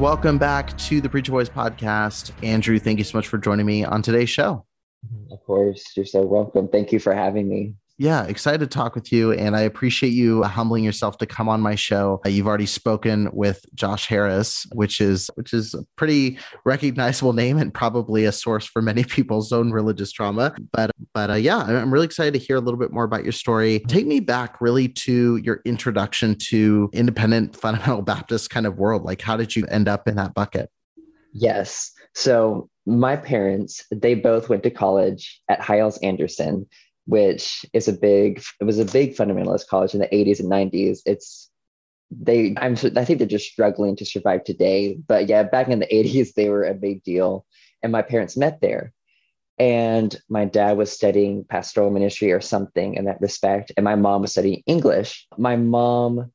Welcome back to the Preacher Boys podcast. Andrew, thank you so much for joining me on today's show. Of course, you're so welcome. Thank you for having me. Yeah, excited to talk with you. And I appreciate you humbling yourself to come on my show. Uh, you've already spoken with Josh Harris, which is which is a pretty recognizable name and probably a source for many people's own religious trauma. But but uh, yeah, I'm really excited to hear a little bit more about your story. Take me back really to your introduction to independent fundamental Baptist kind of world. Like how did you end up in that bucket? Yes. So my parents, they both went to college at Hyles Anderson which is a big it was a big fundamentalist college in the 80s and 90s it's they i'm i think they're just struggling to survive today. But yeah back in the 80s they were a big deal and my parents met there. And my dad was studying pastoral ministry or something in that respect. And my mom was studying english. My mom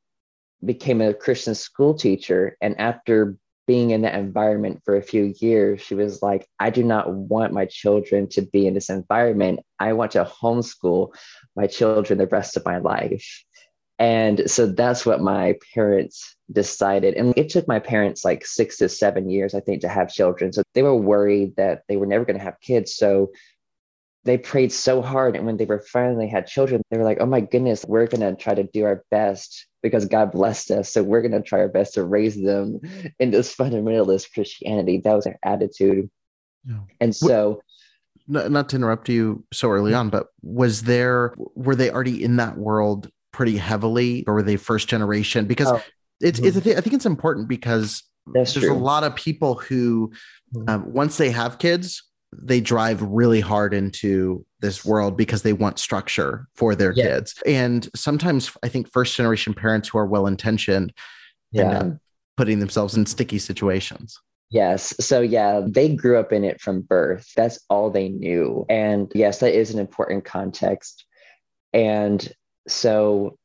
became a christian school teacher. And after being in that environment for a few years, she was like, I do not want my children to be in this environment. I want to homeschool my children the rest of my life. And so that's what my parents decided. And it took my parents like six to seven years, I think, to have children. So they were worried that they were never going to have kids. So they prayed so hard. And when they were finally had children, they were like, oh my goodness, we're going to try to do our best because God blessed us. So we're going to try our best to raise them in this fundamentalist Christianity. That was their attitude. Yeah. And so, not to interrupt you so early on, but was there, were they already in that world pretty heavily or were they first generation? Because oh. it's, it's, I think it's important because That's there's true. a lot of people who, mm-hmm. um, once they have kids, they drive really hard into this world because they want structure for their yeah. kids. And sometimes I think first generation parents who are well intentioned yeah. end up putting themselves in sticky situations. Yes. So, yeah, they grew up in it from birth. That's all they knew. And yes, that is an important context. And so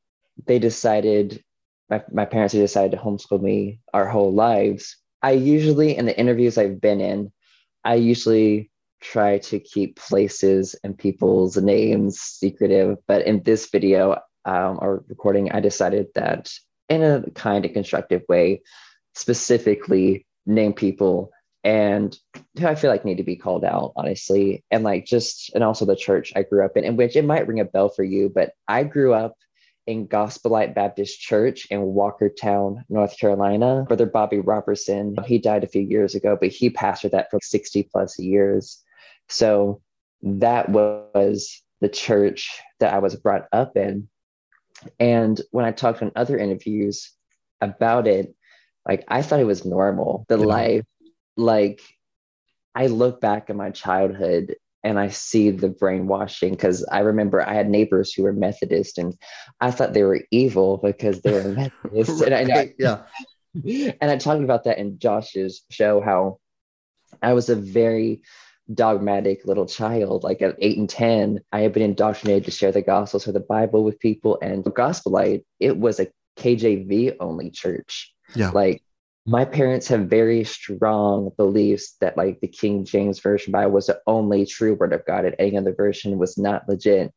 they decided, my, my parents decided to homeschool me our whole lives. I usually, in the interviews I've been in, I usually try to keep places and people's names secretive. But in this video um, or recording, I decided that in a kind of constructive way, specifically name people and who I feel like need to be called out, honestly. And like just, and also the church I grew up in, in which it might ring a bell for you, but I grew up in Gospel Light Baptist Church in Walkertown, North Carolina. Brother Bobby Robertson, he died a few years ago, but he pastored that for 60 plus years. So that was the church that I was brought up in. And when I talked in other interviews about it, like I thought it was normal. The yeah. life, like I look back at my childhood and I see the brainwashing because I remember I had neighbors who were Methodist and I thought they were evil because they were Methodist. right. And I, yeah. And I talked about that in Josh's show how I was a very dogmatic little child. Like at eight and 10, I had been indoctrinated to share the gospels or the Bible with people. And Gospel Light, it was a KJV only church. Yeah. Like my parents have very strong beliefs that like the King James Version Bible was the only true word of God and any other version was not legit.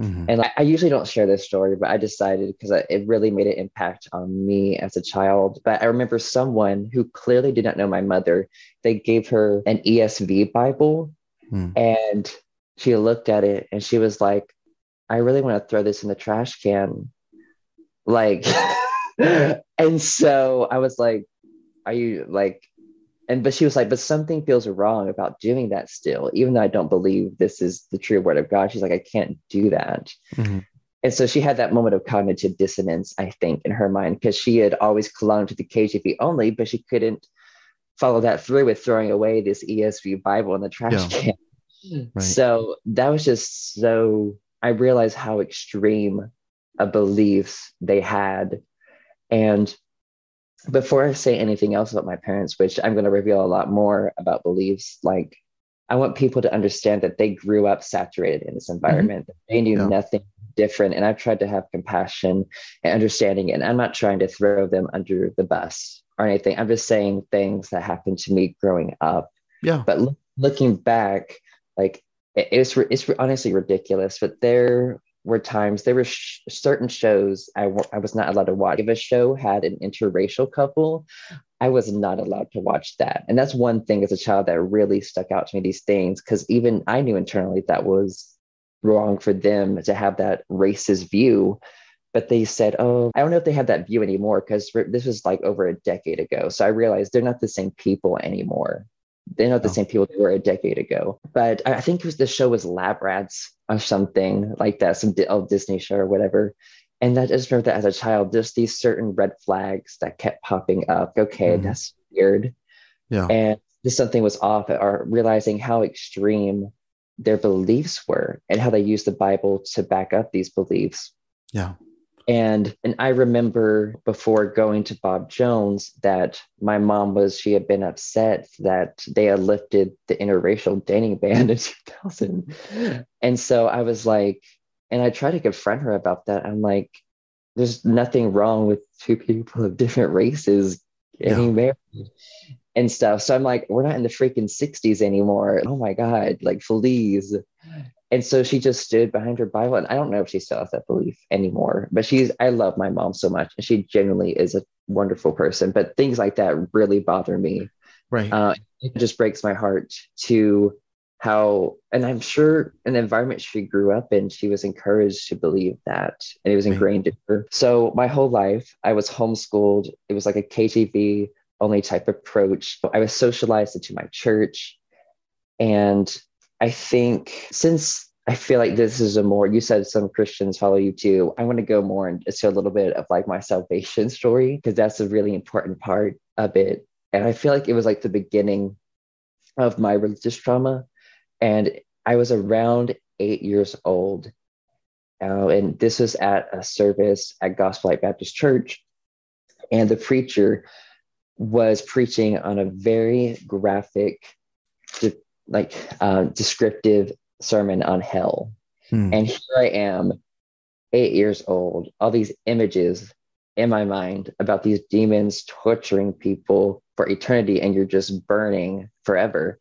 Mm-hmm. And I, I, usually don't share this story, but I decided because it really made an impact on me as a child. But I remember someone who clearly did not know my mother, they gave her an ESV Bible mm. and she looked at it and she was like, I really want to throw this in the trash can. Like, and so I was like, Are you like, and but she was like, but something feels wrong about doing that still, even though I don't believe this is the true word of God. She's like, I can't do that. Mm-hmm. And so she had that moment of cognitive dissonance, I think, in her mind, because she had always clung to the KJV only, but she couldn't follow that through with throwing away this ESV Bible in the trash yeah. can. Right. So that was just so I realized how extreme a beliefs they had. And before I say anything else about my parents, which I'm going to reveal a lot more about beliefs, like I want people to understand that they grew up saturated in this mm-hmm. environment. Mm-hmm. They knew yeah. nothing different. And I've tried to have compassion and understanding. And I'm not trying to throw them under the bus or anything. I'm just saying things that happened to me growing up. Yeah. But lo- looking back, like it's, it's honestly ridiculous, but there were times there were sh- certain shows I w- I was not allowed to watch. If a show had an interracial couple, I was not allowed to watch that. And that's one thing as a child that really stuck out to me, these things, because even I knew internally that was wrong for them to have that racist view. But they said, oh, I don't know if they have that view anymore because this was like over a decade ago. So I realized they're not the same people anymore. They're not the oh. same people they were a decade ago. But I think it was the show was Lab Rats or something like that, some old Disney show or whatever. And I just remember that as a child, just these certain red flags that kept popping up. Okay, mm. that's weird. Yeah. And just something was off, or realizing how extreme their beliefs were and how they used the Bible to back up these beliefs. Yeah. And and I remember before going to Bob Jones that my mom was she had been upset that they had lifted the interracial dating ban in 2000. And so I was like, and I tried to confront her about that. I'm like, there's nothing wrong with two people of different races getting yeah. married and stuff. So I'm like, we're not in the freaking 60s anymore. Oh my God, like please. And so she just stood behind her Bible. And I don't know if she still has that belief anymore, but she's, I love my mom so much. And she genuinely is a wonderful person. But things like that really bother me. Right. Uh, it just breaks my heart to how, and I'm sure in the environment she grew up in, she was encouraged to believe that. And it was ingrained right. in her. So my whole life, I was homeschooled. It was like a KJV only type approach. I was socialized into my church. And I think since I feel like this is a more, you said some Christians follow you too. I want to go more into a little bit of like my salvation story because that's a really important part of it. And I feel like it was like the beginning of my religious trauma. And I was around eight years old. Uh, and this was at a service at Gospel Light Baptist Church. And the preacher was preaching on a very graphic, like uh, descriptive sermon on hell. Hmm. And here I am, eight years old, all these images in my mind about these demons torturing people for eternity, and you're just burning forever.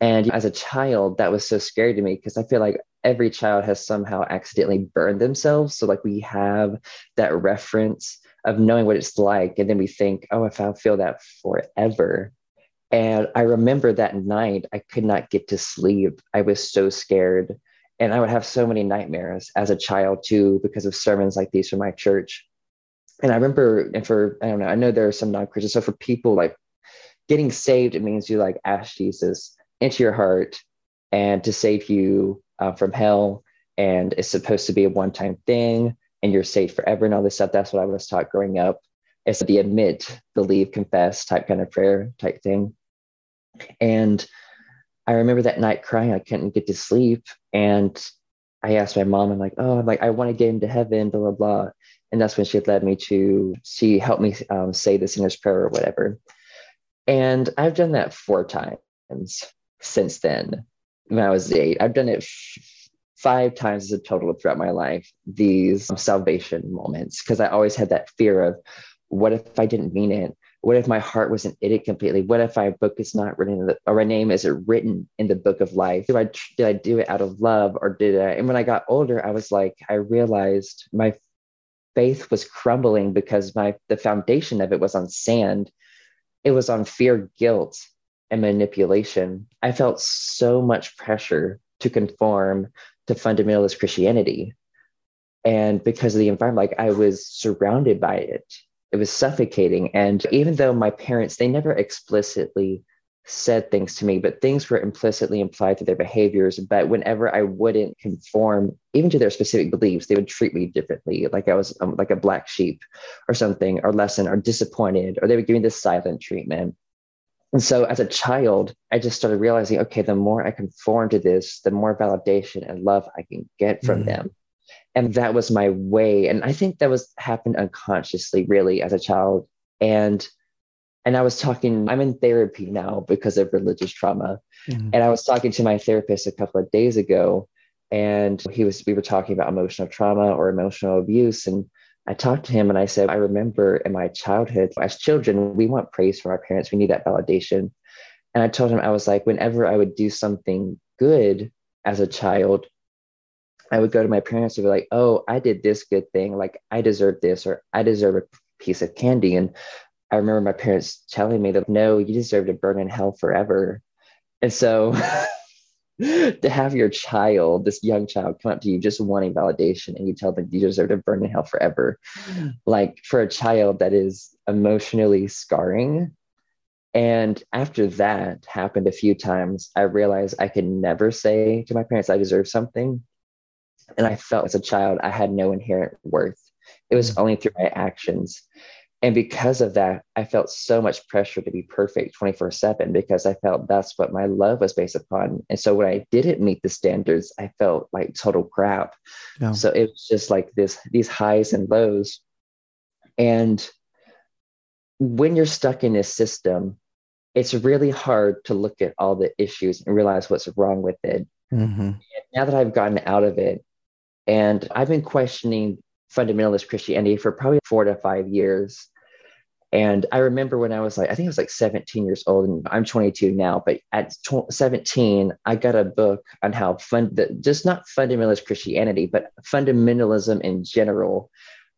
And as a child, that was so scary to me because I feel like every child has somehow accidentally burned themselves. So, like, we have that reference of knowing what it's like. And then we think, oh, if I feel that forever, and I remember that night, I could not get to sleep. I was so scared. And I would have so many nightmares as a child, too, because of sermons like these from my church. And I remember, and for, I don't know, I know there are some non Christians. So for people like getting saved, it means you like ask Jesus into your heart and to save you uh, from hell. And it's supposed to be a one time thing and you're saved forever and all this stuff. That's what I was taught growing up. It's the admit, believe, confess type kind of prayer type thing. And I remember that night crying, I couldn't get to sleep. And I asked my mom, I'm like, oh, I'm like, I want to get into heaven, blah, blah, blah. And that's when she led me to, she helped me um, say the sinner's prayer or whatever. And I've done that four times since then. when I was eight. I've done it f- five times as a total throughout my life, these salvation moments, because I always had that fear of what if I didn't mean it? What if my heart wasn't in it completely? What if my book is not written, the, or my name isn't written in the book of life? Did I, did I do it out of love or did I? And when I got older, I was like, I realized my faith was crumbling because my the foundation of it was on sand. It was on fear, guilt, and manipulation. I felt so much pressure to conform to fundamentalist Christianity. And because of the environment, like I was surrounded by it it was suffocating. And even though my parents, they never explicitly said things to me, but things were implicitly implied through their behaviors. But whenever I wouldn't conform, even to their specific beliefs, they would treat me differently, like I was um, like a black sheep or something, or lesson, or disappointed, or they would give me this silent treatment. And so as a child, I just started realizing, okay, the more I conform to this, the more validation and love I can get from mm. them and that was my way. And i think that was happened unconsciously really as a child. And and i was talking i'm in therapy now because of religious trauma. Mm-hmm. and i was talking to my therapist a couple of days ago and he was we were talking about emotional trauma or emotional abuse. And i talked to him and i said i remember in my childhood as children we want praise from our parents. We need that validation. And i told him i was like whenever i would do something good as a child I would go to my parents and be like, oh, I did this good thing. Like, I deserve this, or I deserve a piece of candy. And I remember my parents telling me that, no, you deserve to burn in hell forever. And so to have your child, this young child, come up to you just wanting validation and you tell them you deserve to burn in hell forever, like for a child, that is emotionally scarring. And after that happened a few times, I realized I could never say to my parents, I deserve something and I felt as a child I had no inherent worth. It was mm. only through my actions. And because of that, I felt so much pressure to be perfect 24 7 because I felt that's what my love was based upon. And so when I didn't meet the standards, I felt like total crap. Yeah. So it was just like this, these highs and lows. And when you're stuck in this system, it's really hard to look at all the issues and realize what's wrong with it. Mm-hmm. Now that I've gotten out of it, and I've been questioning fundamentalist Christianity for probably four to five years. And I remember when I was like, I think I was like 17 years old, and I'm 22 now. But at 17, I got a book on how fund, just not fundamentalist Christianity, but fundamentalism in general,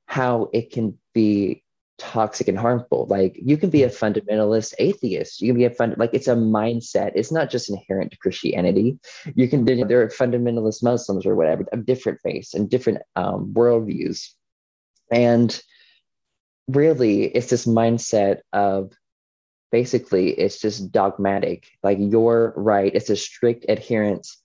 how it can be toxic and harmful. Like you can be a fundamentalist atheist. You can be a fund like it's a mindset. It's not just inherent to Christianity. You can there are fundamentalist Muslims or whatever of different faiths and different um, worldviews, and really it's this mindset of basically it's just dogmatic. Like you're right. It's a strict adherence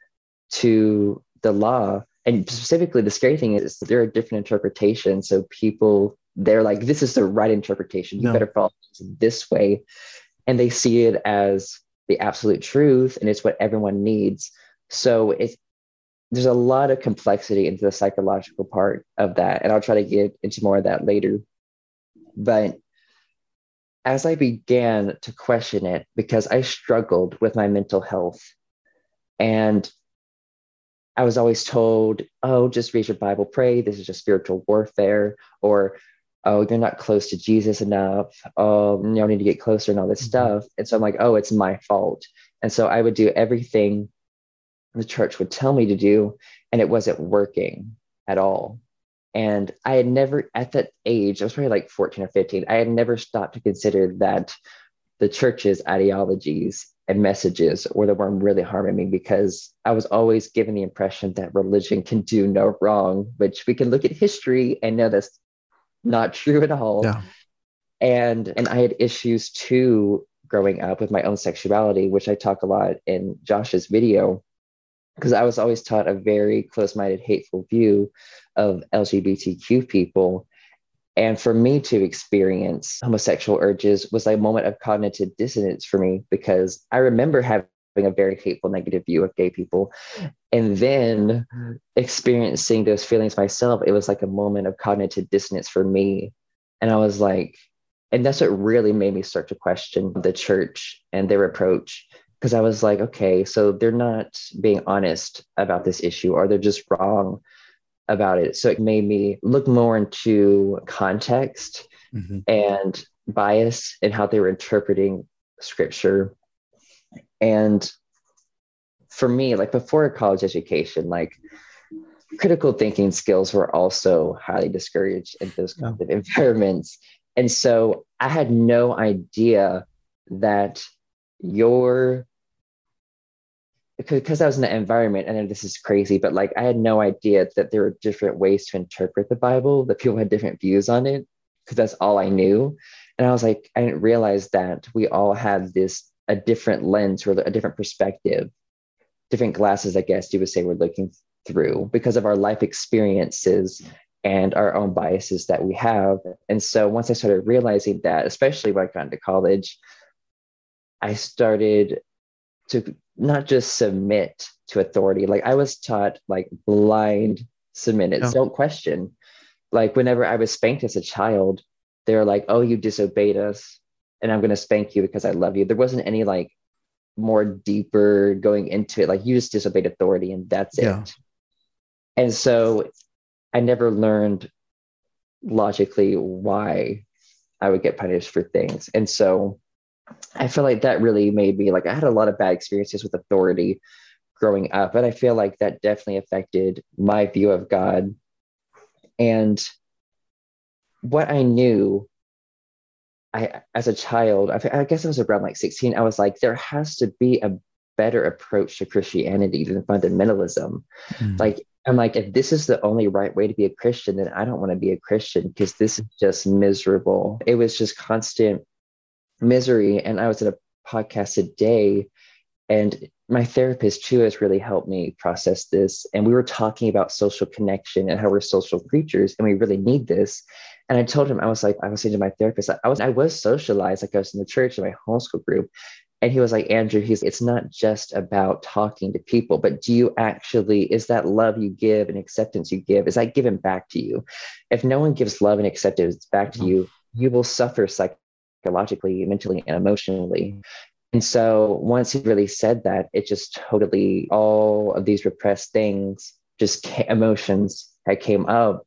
to the law. And specifically, the scary thing is there are different interpretations. So people they're like, this is the right interpretation. You no. better follow this way. And they see it as the absolute truth and it's what everyone needs. So it's there's a lot of complexity into the psychological part of that. And I'll try to get into more of that later. But as I began to question it, because I struggled with my mental health, and I was always told, oh, just read your Bible, pray. This is just spiritual warfare. Or oh, you're not close to Jesus enough. Oh, you need to get closer and all this mm-hmm. stuff. And so I'm like, oh, it's my fault. And so I would do everything the church would tell me to do, and it wasn't working at all. And I had never, at that age, I was probably like 14 or 15, I had never stopped to consider that the church's ideologies and messages were the one really harming me because I was always given the impression that religion can do no wrong, which we can look at history and know that's not true at all. Yeah. And and I had issues too growing up with my own sexuality, which I talk a lot in Josh's video, because I was always taught a very close-minded, hateful view of LGBTQ people. And for me to experience homosexual urges was a moment of cognitive dissonance for me because I remember having a very hateful, negative view of gay people. And then experiencing those feelings myself, it was like a moment of cognitive dissonance for me. And I was like, and that's what really made me start to question the church and their approach because I was like, okay, so they're not being honest about this issue or they're just wrong about it. So it made me look more into context mm-hmm. and bias and how they were interpreting scripture. And for me, like before college education, like critical thinking skills were also highly discouraged in those kind of environments. And so I had no idea that your because I was in that environment, and this is crazy, but like I had no idea that there were different ways to interpret the Bible, that people had different views on it, because that's all I knew. And I was like, I didn't realize that we all had this a different lens or a different perspective, different glasses, I guess you would say we're looking through because of our life experiences and our own biases that we have. And so once I started realizing that, especially when I got into college, I started to not just submit to authority. Like I was taught like blind submit it, don't question. Like whenever I was spanked as a child, they were like, "Oh, you disobeyed us, and I'm going to spank you because I love you." There wasn't any like more deeper going into it. Like you just disobeyed authority, and that's yeah. it. And so, I never learned logically why I would get punished for things, and so I feel like that really made me like I had a lot of bad experiences with authority growing up, but I feel like that definitely affected my view of God. And what I knew, I as a child, I, I guess I was around like 16, I was like, there has to be a better approach to Christianity than fundamentalism. Mm. Like, I'm like, if this is the only right way to be a Christian, then I don't want to be a Christian because this is just miserable. It was just constant misery. And I was at a podcast today, and my therapist too has really helped me process this. And we were talking about social connection and how we're social creatures, and we really need this. And I told him, I was like, I was saying to my therapist, I was, I was socialized, like I was in the church in my homeschool group. And he was like, Andrew, he's it's not just about talking to people, but do you actually, is that love you give and acceptance you give, is that given back to you? If no one gives love and acceptance back to mm-hmm. you, you will suffer psychologically, mentally, and emotionally. And so once he really said that, it just totally, all of these repressed things, just emotions that came up.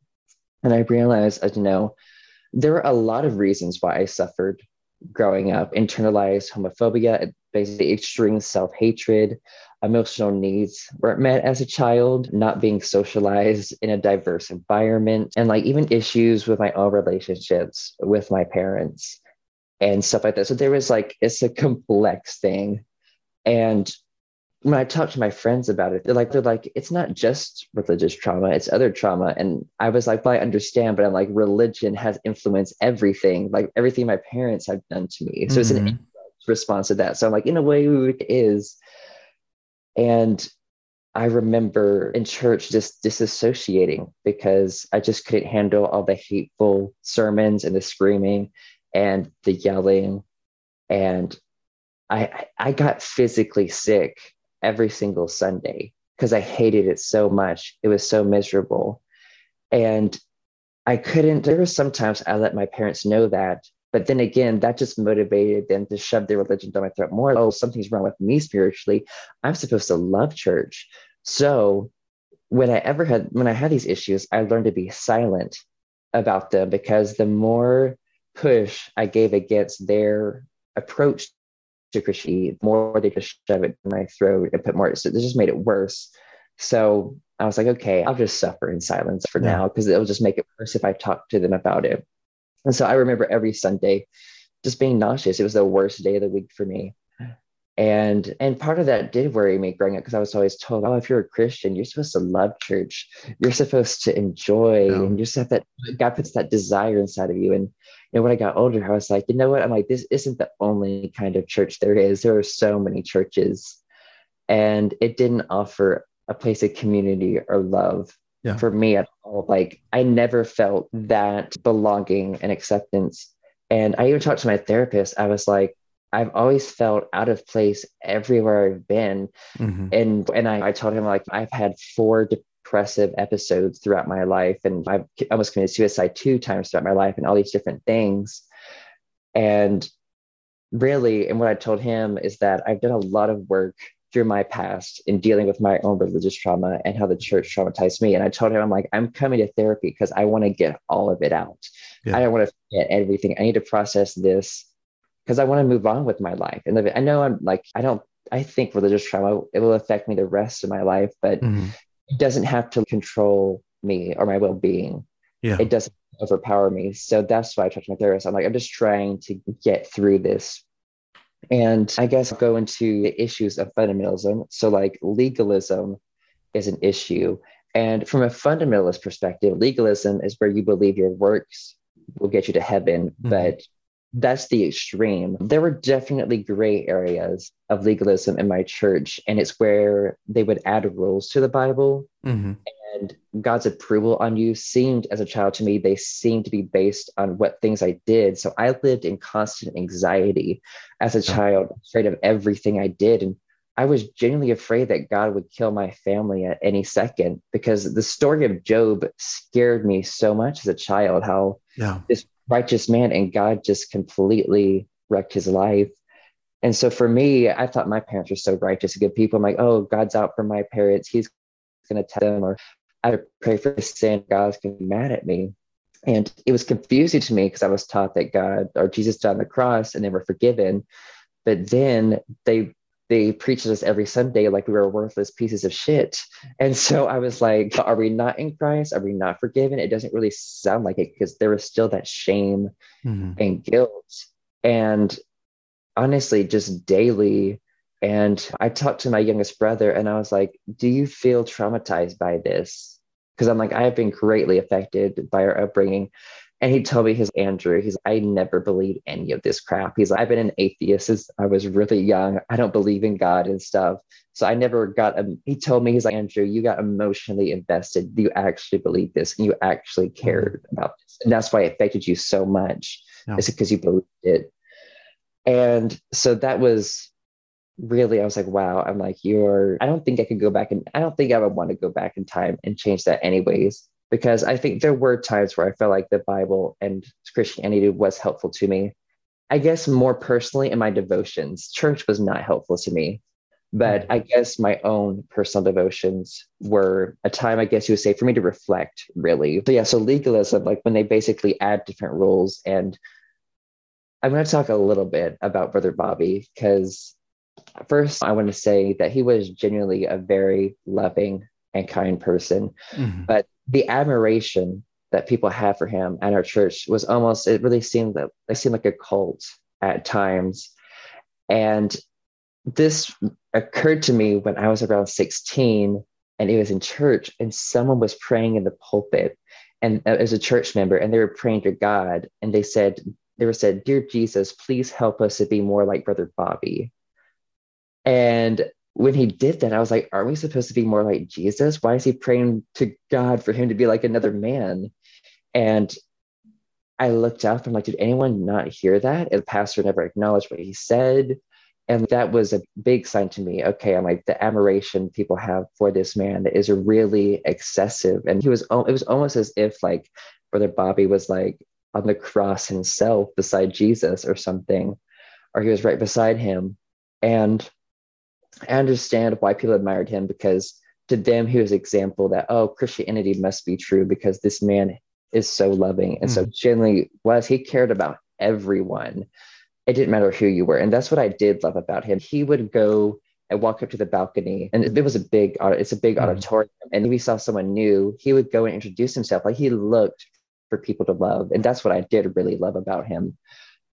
And I realized, as you know, there were a lot of reasons why I suffered growing up internalized homophobia, basically extreme self hatred, emotional needs weren't met as a child, not being socialized in a diverse environment, and like even issues with my own relationships with my parents and stuff like that. So there was like, it's a complex thing. And when I talk to my friends about it, they're like, they're like, it's not just religious trauma, it's other trauma. And I was like, well, I understand, but I'm like, religion has influenced everything, like everything my parents have done to me. So mm-hmm. it's an mm-hmm. response to that. So I'm like, in a way, it is. And I remember in church just disassociating because I just couldn't handle all the hateful sermons and the screaming and the yelling and I I got physically sick every single Sunday because I hated it so much. It was so miserable. And I couldn't, there were sometimes I let my parents know that, but then again, that just motivated them to shove their religion down my throat more. Oh, something's wrong with me spiritually. I'm supposed to love church. So when I ever had, when I had these issues, I learned to be silent about them because the more push I gave against their approach to Christianity, more they just shove it in my throat and put more, so it just made it worse. So I was like, okay, I'll just suffer in silence for yeah. now because it'll just make it worse if I talk to them about it. And so I remember every Sunday just being nauseous. It was the worst day of the week for me and and part of that did worry me growing up because i was always told oh if you're a christian you're supposed to love church. You're supposed to enjoy yeah. and you just have that god puts that desire inside of you. And you know when i got older i was like you know what? I'm like this isn't the only kind of church there is. There are so many churches. And it didn't offer a place of community or love yeah. for me at all. Like i never felt that belonging and acceptance. And i even talked to my therapist. I was like I've always felt out of place everywhere I've been. Mm-hmm. And and I, I told him like I've had four depressive episodes throughout my life and I've almost committed suicide two times throughout my life and all these different things. And really, and what I told him is that I've done a lot of work through my past in dealing with my own religious trauma and how the church traumatized me. And I told him, I'm like, I'm coming to therapy because I want to get all of it out. Yeah. I don't want to get everything. I need to process this because I want to move on with my life. And I know I'm like, I don't, I think religious trauma, it will affect me the rest of my life, but mm-hmm. it doesn't have to control me or my well being. Yeah. It doesn't overpower me. So that's why I talked to my therapist. I'm like, I'm just trying to get through this and I guess I'll go into the issues of fundamentalism. So, like legalism is an issue. And from a fundamentalist perspective, legalism is where you believe your works will get you to heaven, mm-hmm. but that's the extreme. There were definitely gray areas of legalism in my church, and it's where they would add rules to the Bible. Mm-hmm and God's approval on you seemed as a child to me, they seemed to be based on what things I did. So I lived in constant anxiety as a child, afraid of everything I did. And I was genuinely afraid that God would kill my family at any second because the story of Job scared me so much as a child, how yeah. this righteous man and God just completely wrecked his life. And so for me, I thought my parents were so righteous good people. I'm like, oh, God's out for my parents. He's going to tell them, or I pray for sin, God's gonna be mad at me. And it was confusing to me because I was taught that God or Jesus died on the cross and they were forgiven. But then they they preached us every Sunday like we were worthless pieces of shit. And so I was like, are we not in Christ? Are we not forgiven? It doesn't really sound like it because there was still that shame mm-hmm. and guilt. And honestly, just daily, and I talked to my youngest brother and I was like, Do you feel traumatized by this? Because I'm like, I have been greatly affected by our upbringing. And he told me his Andrew, he's I never believed any of this crap. He's like, I've been an atheist since I was really young. I don't believe in God and stuff. So I never got a he told me, he's like, Andrew, you got emotionally invested. You actually believe this and you actually cared mm-hmm. about this. And that's why it affected you so much. Yeah. It's because you believed it. And so that was really i was like wow i'm like you're i don't think i could go back and i don't think i would want to go back in time and change that anyways because i think there were times where i felt like the bible and christianity was helpful to me. I guess more personally in my devotions church was not helpful to me but i guess my own personal devotions were a time i guess you would say for me to reflect really. So yeah so legalism like when they basically add different rules and i'm going to talk a little bit about brother bobby because First, I want to say that he was genuinely a very loving and kind person, mm-hmm. but the admiration that people had for him at our church was almost it really seemed that it seemed like a cult at times. And this occurred to me when i was around 16 and it was in church and someone was praying in the pulpit and uh, as a church member and they were praying to god and they said they were said dear jesus please help us to be more like brother bobby. And when he did that, I was like, aren't we supposed to be more like Jesus? Why is he praying to God for him to be like another man? And I looked up and like, did anyone not hear that? And the pastor never acknowledged what he said. And that was a big sign to me. Okay, I'm like the admiration people have for this man is really excessive. And he was, it was almost as if like Brother Bobby was like on the cross himself beside Jesus or something, or he was right beside him. And I understand why people admired him because to them he was example that oh Christianity must be true because this man is so loving and mm. so genuinely was he cared about everyone. It didn't matter who you were, and that's what I did love about him. He would go and walk up to the balcony, and it was a big it's a big mm. auditorium, and we saw someone new. He would go and introduce himself like he looked for people to love, and that's what I did really love about him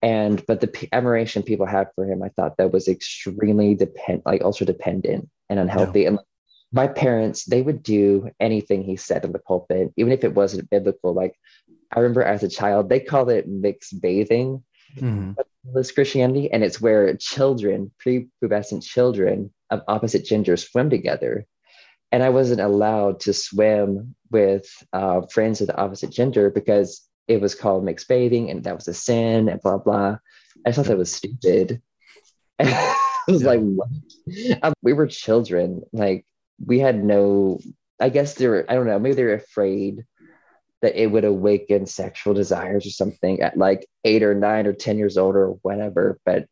and but the p- admiration people had for him i thought that was extremely depend like ultra dependent and unhealthy yeah. and my parents they would do anything he said in the pulpit even if it wasn't biblical like i remember as a child they called it mixed bathing mm-hmm. this christianity and it's where children prepubescent children of opposite gender swim together and i wasn't allowed to swim with uh, friends of the opposite gender because it was called mixed bathing and that was a sin and blah blah. I thought that was stupid. I was yeah. like, what? Um, we were children. Like we had no. I guess they were. I don't know. Maybe they were afraid that it would awaken sexual desires or something at like eight or nine or ten years old or whatever. But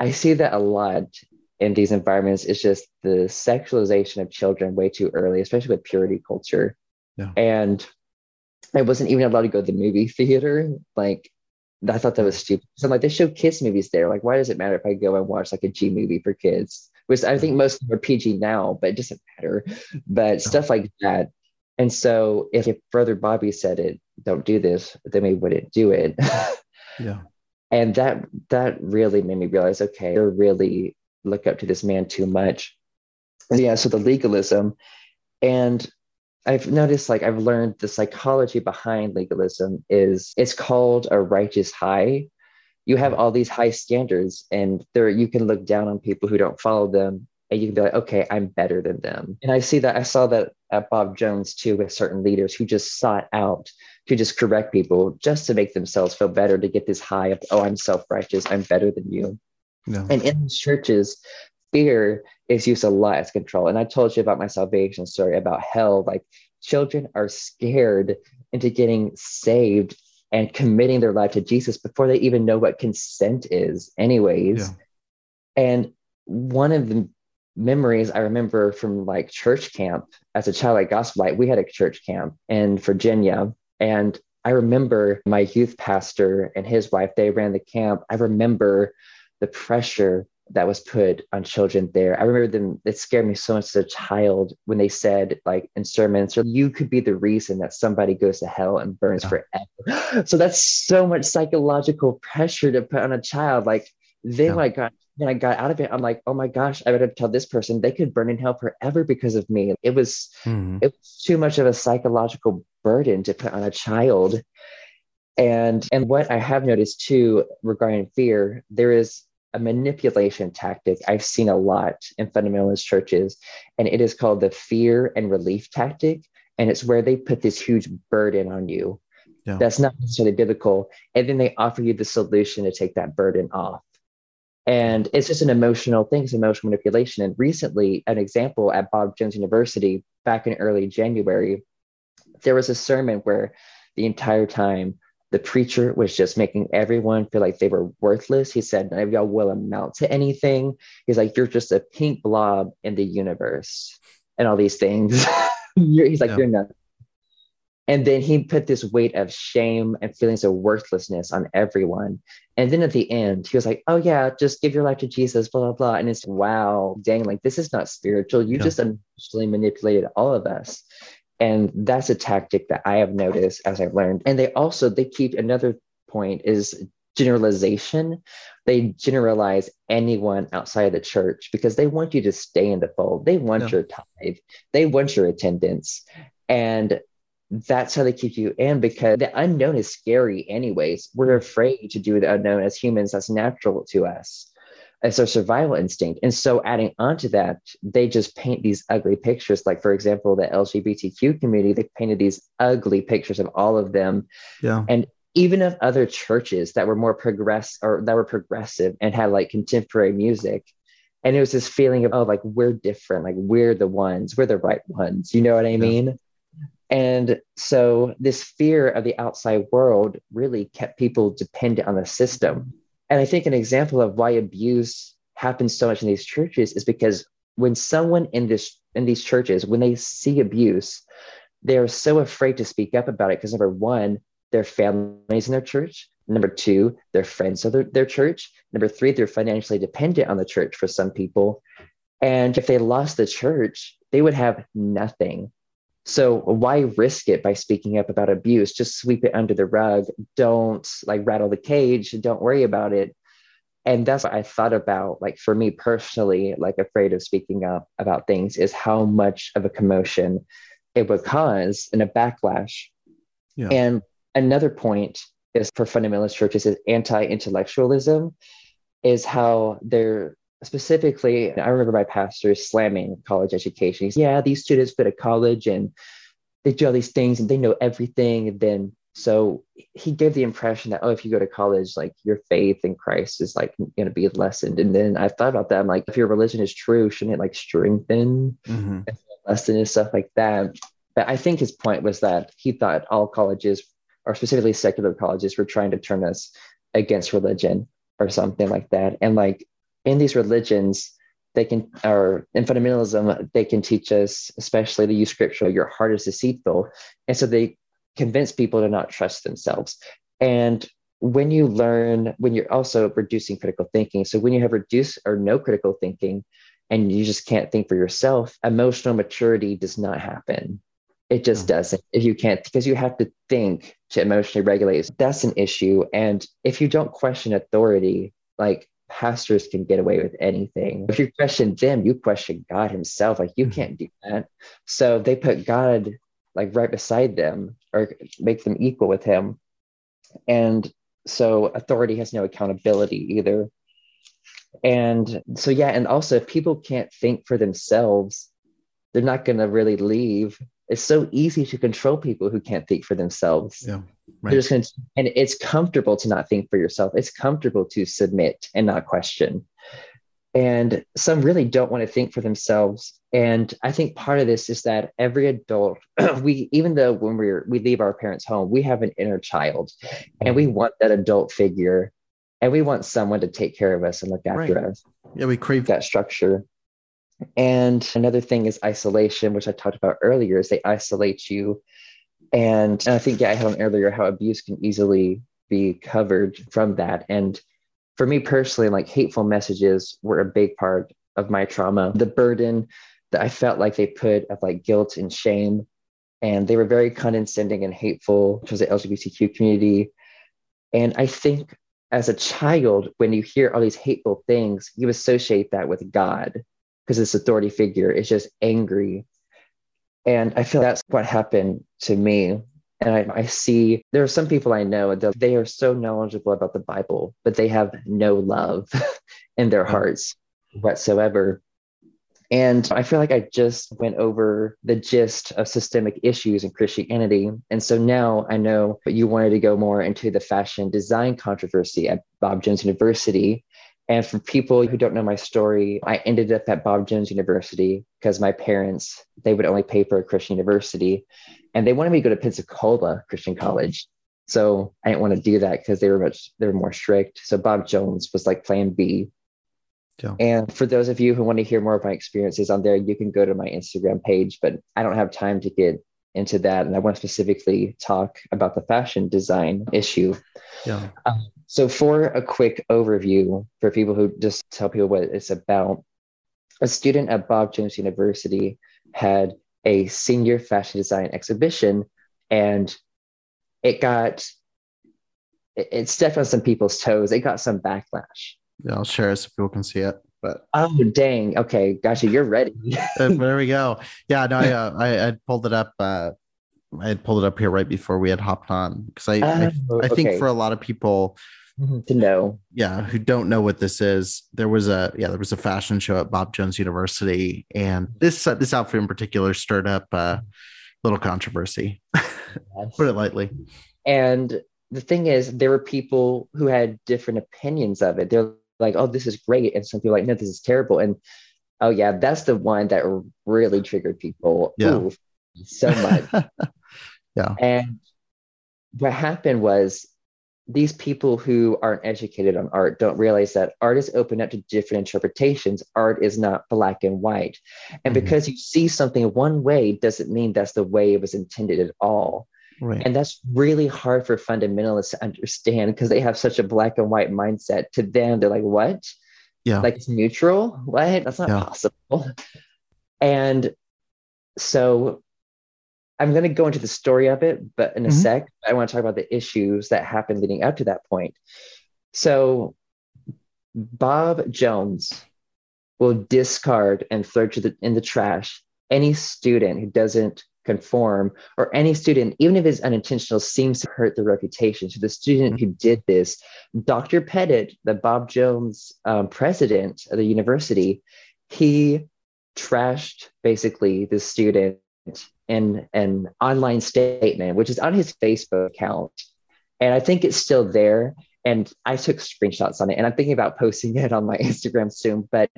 I see that a lot in these environments. It's just the sexualization of children way too early, especially with purity culture. Yeah. And I wasn't even allowed to go to the movie theater. Like, I thought that was stupid. So I'm like, they show kids movies there. Like, why does it matter if I go and watch like a G movie for kids? Which I think mm-hmm. most of them are PG now, but it doesn't matter. But stuff like that. And so if, if Brother Bobby said it, don't do this, then we wouldn't do it. yeah. And that that really made me realize, okay, they're really look up to this man too much. Yeah, so the legalism. And I've noticed like I've learned the psychology behind legalism is it's called a righteous high. You have all these high standards and there you can look down on people who don't follow them and you can be like, okay, I'm better than them. And I see that I saw that at Bob Jones too with certain leaders who just sought out to just correct people just to make themselves feel better to get this high of, oh, I'm self-righteous, I'm better than you. No. And in churches, fear is used a lot as control. And I told you about my salvation story about hell. Like children are scared into getting saved and committing their life to Jesus before they even know what consent is, anyways. Yeah. And one of the memories I remember from like church camp as a child, like gospel light, we had a church camp in Virginia. And I remember my youth pastor and his wife, they ran the camp. I remember the pressure that was put on children there. I remember them, it scared me so much as a child when they said, like in sermons, you could be the reason that somebody goes to hell and burns yeah. forever. So that's so much psychological pressure to put on a child. Like then yeah. when I got when I got out of it, I'm like, oh my gosh, I better tell this person they could burn in hell forever because of me. It was mm-hmm. it was too much of a psychological burden to put on a child. And and what I have noticed too regarding fear, there is a manipulation tactic I've seen a lot in fundamentalist churches, and it is called the fear and relief tactic. And it's where they put this huge burden on you yeah. that's not necessarily biblical. And then they offer you the solution to take that burden off. And it's just an emotional thing, it's emotional manipulation. And recently, an example at Bob Jones University back in early January, there was a sermon where the entire time the preacher was just making everyone feel like they were worthless. He said, None of y'all will amount to anything. He's like, You're just a pink blob in the universe and all these things. He's like, yeah. You're nothing. And then he put this weight of shame and feelings of worthlessness on everyone. And then at the end, he was like, Oh, yeah, just give your life to Jesus, blah, blah, blah. And it's wow, dang, like this is not spiritual. You yeah. just emotionally manipulated all of us and that's a tactic that i have noticed as i've learned. And they also they keep another point is generalization. They generalize anyone outside of the church because they want you to stay in the fold. They want yeah. your tithe. They want your attendance. And that's how they keep you in because the unknown is scary anyways. We're afraid to do the unknown as humans. That's natural to us it's our survival instinct. And so adding on to that, they just paint these ugly pictures. Like, for example, the LGBTQ community, they painted these ugly pictures of all of them. Yeah. And even of other churches that were more progress or that were progressive and had like contemporary music. And it was this feeling of, oh, like we're different, like we're the ones, we're the right ones. You know what I mean? And so this fear of the outside world really kept people dependent on the system and I think an example of why abuse happens so much in these churches is because when someone in this in these churches, when they see abuse, they're so afraid to speak up about it because number one, their families in their church. Number two, their friends of their, their church. Number three, they're financially dependent on the church for some people. And if they lost the church, they would have nothing. So why risk it by speaking up about abuse? Just sweep it under the rug. Don't like rattle the cage. Don't worry about it. And that's what I thought about. Like for me personally, like afraid of speaking up about things is how much of a commotion it would cause and a backlash. Yeah. And another point is for fundamentalist churches is anti-intellectualism, is how they're specifically, I remember my pastor slamming college education. He's, yeah, these students go to college and they do all these things and they know everything. And then, so he gave the impression that, oh, if you go to college, like your faith in Christ is like going to be lessened. And then I thought about that. I'm like, if your religion is true, shouldn't it like strengthen mm-hmm. lessen and stuff like that? But I think his point was that he thought all colleges, or specifically secular colleges, were trying to turn us against religion or something like that. And like in these religions, they can, or in fundamentalism, they can teach us, especially to use scripture, your heart is deceitful. And so they convince people to not trust themselves. And when you learn, when you're also reducing critical thinking, so when you have reduced or no critical thinking and you just can't think for yourself, emotional maturity does not happen. It just hmm. doesn't. If you can't, because you have to think to emotionally regulate, that's an issue. And if you don't question authority, like pastors can get away with anything. If you question them, you question God Himself. Like you mm-hmm. can't do that. So they put God like right beside them or make them equal with Him. And so authority has no accountability either. And so, yeah, and also if people can't think for themselves, they're not going to really leave. It's so easy to control people who can't think for themselves. Yeah. Right. They're just gonna, and it's comfortable to not think for yourself. It's comfortable to submit and not question. And some really don't want to think for themselves. And I think part of this is that every adult, we even though when we're we leave our parents' home, we have an inner child, and we want that adult figure, and we want someone to take care of us and look after right. us. Yeah, we crave that structure. And another thing is isolation, which I talked about earlier, is they isolate you. And, I think yeah, I had on earlier how abuse can easily be covered from that. And for me personally, like hateful messages were a big part of my trauma. The burden that I felt like they put of like guilt and shame. And they were very condescending and hateful towards the LGBTQ community. And I think as a child, when you hear all these hateful things, you associate that with God because this authority figure is just angry. And I feel that's what happened to me and I, I, see there are some people I know that they are so knowledgeable about the Bible, but they have no love in their hearts whatsoever. And I feel like I just went over the gist of systemic issues in Christianity. And so now I know you wanted to go more into the fashion design controversy at Bob Jones University. And for people who don't know my story, I ended up at Bob Jones University because my parents, they would only pay for a Christian university and they wanted me to go to Pensacola Christian College. So I didn't want to do that because they were much they were more strict. So Bob Jones was like plan B. Yeah. And for those of you who want to hear more of my experiences on there, you can go to my Instagram page, but I don't have time to get into that. And I want to specifically talk about the fashion design issue. Yeah. Um, so, for a quick overview for people who just tell people what it's about, a student at Bob Jones University had a senior fashion design exhibition and it got it, it stepped on some people's toes. It got some backlash. Yeah, I'll share it so people can see it. But oh dang, okay, gotcha. You're ready. Uh, there we go. Yeah, no, I uh, I, I pulled it up. Uh, I had pulled it up here right before we had hopped on because I, I, oh, I think for a lot of people mm-hmm. to know, yeah, who don't know what this is, there was a yeah, there was a fashion show at Bob Jones University, and this uh, this outfit in particular stirred up a little controversy, put it lightly. And the thing is, there were people who had different opinions of it. They're like, "Oh, this is great," and some people like, "No, this is terrible." And oh yeah, that's the one that really triggered people. Yeah. Ooh, so much. yeah. And what happened was these people who aren't educated on art don't realize that art is open up to different interpretations. Art is not black and white. And mm-hmm. because you see something one way doesn't mean that's the way it was intended at all. Right. And that's really hard for fundamentalists to understand because they have such a black and white mindset. To them, they're like, what? Yeah. Like it's neutral? What? That's not yeah. possible. And so I'm going to go into the story of it, but in a mm-hmm. sec, I want to talk about the issues that happened leading up to that point. So, Bob Jones will discard and throw to the, in the trash any student who doesn't conform, or any student, even if it's unintentional, seems to hurt the reputation. So, the student who did this, Dr. Pettit, the Bob Jones um, president of the university, he trashed basically the student in an online statement, which is on his Facebook account. And I think it's still there. And I took screenshots on it and I'm thinking about posting it on my Instagram soon. But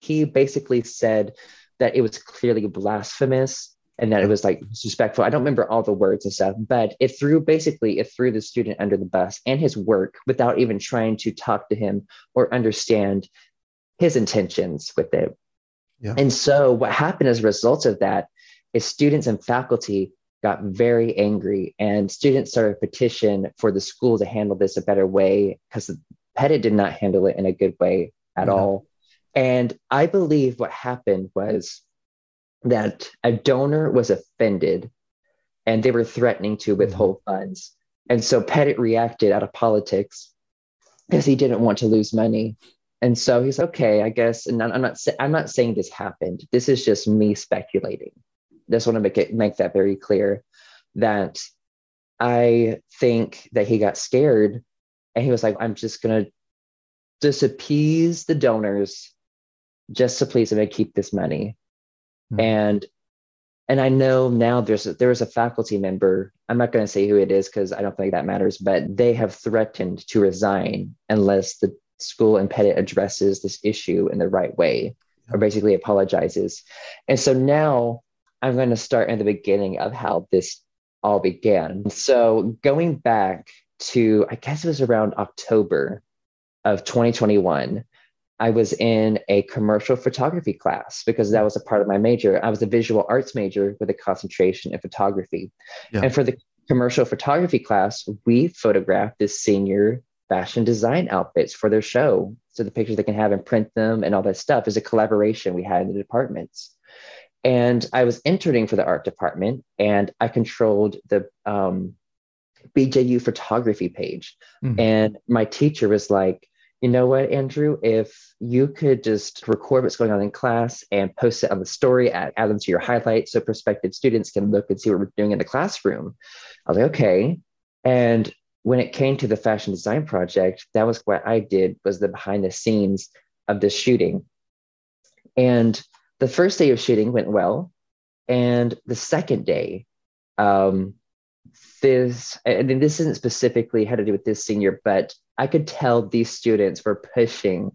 he basically said that it was clearly blasphemous and that it was like disrespectful. I don't remember all the words and stuff, but it threw basically it threw the student under the bus and his work without even trying to talk to him or understand his intentions with it. Yeah. And so what happened as a result of that is students and faculty got very angry and students started a petition for the school to handle this a better way because Pettit did not handle it in a good way at all. And I believe what happened was that a donor was offended and they were threatening to withhold mm-hmm. funds. And so Pettit reacted out of politics because he didn't want to lose money. And so he's okay, I guess. And I'm not I'm not saying this happened. This is just me speculating. Just want to make it make that very clear that I think that he got scared and he was like, I'm just gonna disappease the donors just to please them and keep this money. Mm-hmm. And and I know now there's a, there was a faculty member. I'm not going to say who it is because I don't think that matters, but they have threatened to resign unless the school and Pettit addresses this issue in the right way or basically apologizes. And so now I'm going to start in the beginning of how this all began. So going back to, I guess it was around October of 2021, I was in a commercial photography class because that was a part of my major. I was a visual arts major with a concentration in photography. Yeah. And for the commercial photography class, we photographed this senior fashion design outfits for their show. So the pictures they can have and print them and all that stuff is a collaboration we had in the departments. And I was interning for the art department and I controlled the um, BJU photography page. Mm-hmm. And my teacher was like, you know what, Andrew, if you could just record what's going on in class and post it on the story, add, add them to your highlights so prospective students can look and see what we're doing in the classroom. I was like, okay. And when it came to the fashion design project, that was what I did was the behind the scenes of this shooting. And the first day of shooting went well. And the second day, um, this, and this isn't specifically had to do with this senior, but I could tell these students were pushing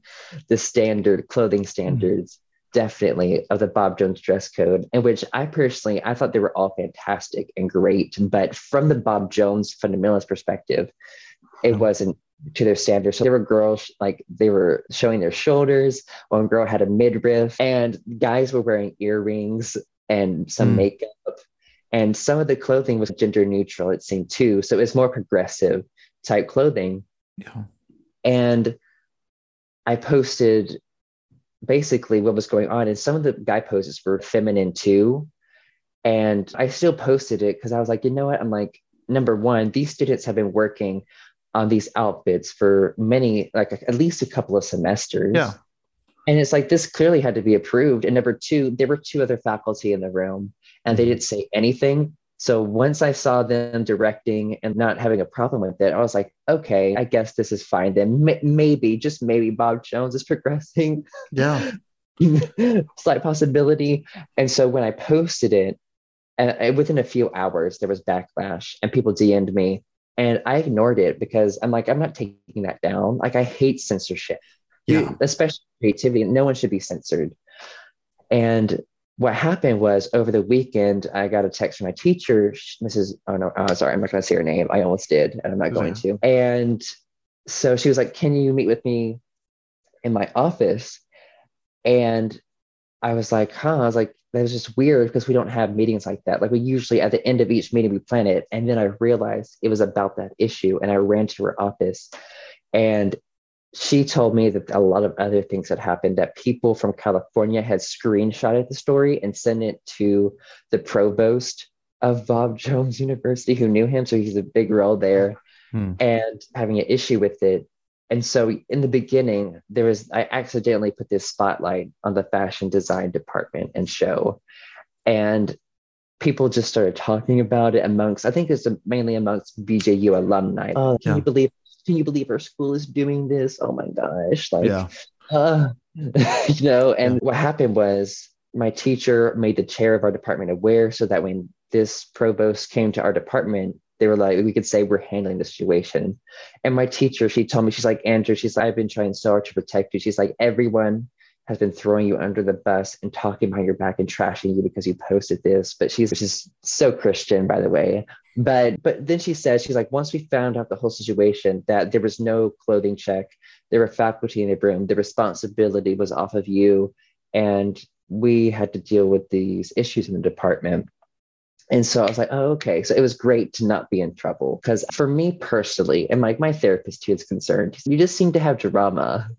the standard clothing standards definitely of the Bob Jones dress code, in which I personally I thought they were all fantastic and great. But from the Bob Jones fundamentalist perspective, it wasn't to their standards. So there were girls like they were showing their shoulders. One girl had a midriff, and guys were wearing earrings and some mm. makeup. And some of the clothing was gender neutral, it seemed too. So it was more progressive type clothing. Yeah. And I posted basically what was going on. And some of the guy poses were feminine too. And I still posted it because I was like, you know what? I'm like, number one, these students have been working on these outfits for many, like at least a couple of semesters. Yeah. And it's like this clearly had to be approved. And number two, there were two other faculty in the room and they mm-hmm. didn't say anything. So once I saw them directing and not having a problem with it, I was like, okay, I guess this is fine then. M- maybe, just maybe Bob Jones is progressing. Yeah. Slight possibility. And so when I posted it, and within a few hours, there was backlash and people DM'd me. And I ignored it because I'm like, I'm not taking that down. Like, I hate censorship, yeah. especially creativity. No one should be censored. And what happened was over the weekend, I got a text from my teacher, Mrs. Oh no, oh, sorry, I'm not going to say her name. I almost did, and I'm not going to. And so she was like, "Can you meet with me in my office?" And I was like, "Huh?" I was like, "That was just weird because we don't have meetings like that. Like we usually at the end of each meeting we plan it." And then I realized it was about that issue, and I ran to her office, and she told me that a lot of other things had happened that people from California had screenshotted the story and sent it to the provost of Bob Jones University who knew him. So he's a big role there hmm. and having an issue with it. And so in the beginning, there was, I accidentally put this spotlight on the fashion design department and show. And people just started talking about it amongst, I think it's mainly amongst BJU alumni. Oh, can yeah. you believe can you believe our school is doing this? Oh my gosh. Like, yeah. uh, you know, and yeah. what happened was my teacher made the chair of our department aware so that when this provost came to our department, they were like, we could say we're handling the situation. And my teacher, she told me, she's like, Andrew, she's like, I've been trying so hard to protect you. She's like, everyone has been throwing you under the bus and talking behind your back and trashing you because you posted this. But she's just so Christian, by the way. But but then she says she's like, once we found out the whole situation, that there was no clothing check, there were faculty in the room, the responsibility was off of you, and we had to deal with these issues in the department. And so I was like, oh, okay. So it was great to not be in trouble. Because for me personally, and like my therapist too is concerned, you just seem to have drama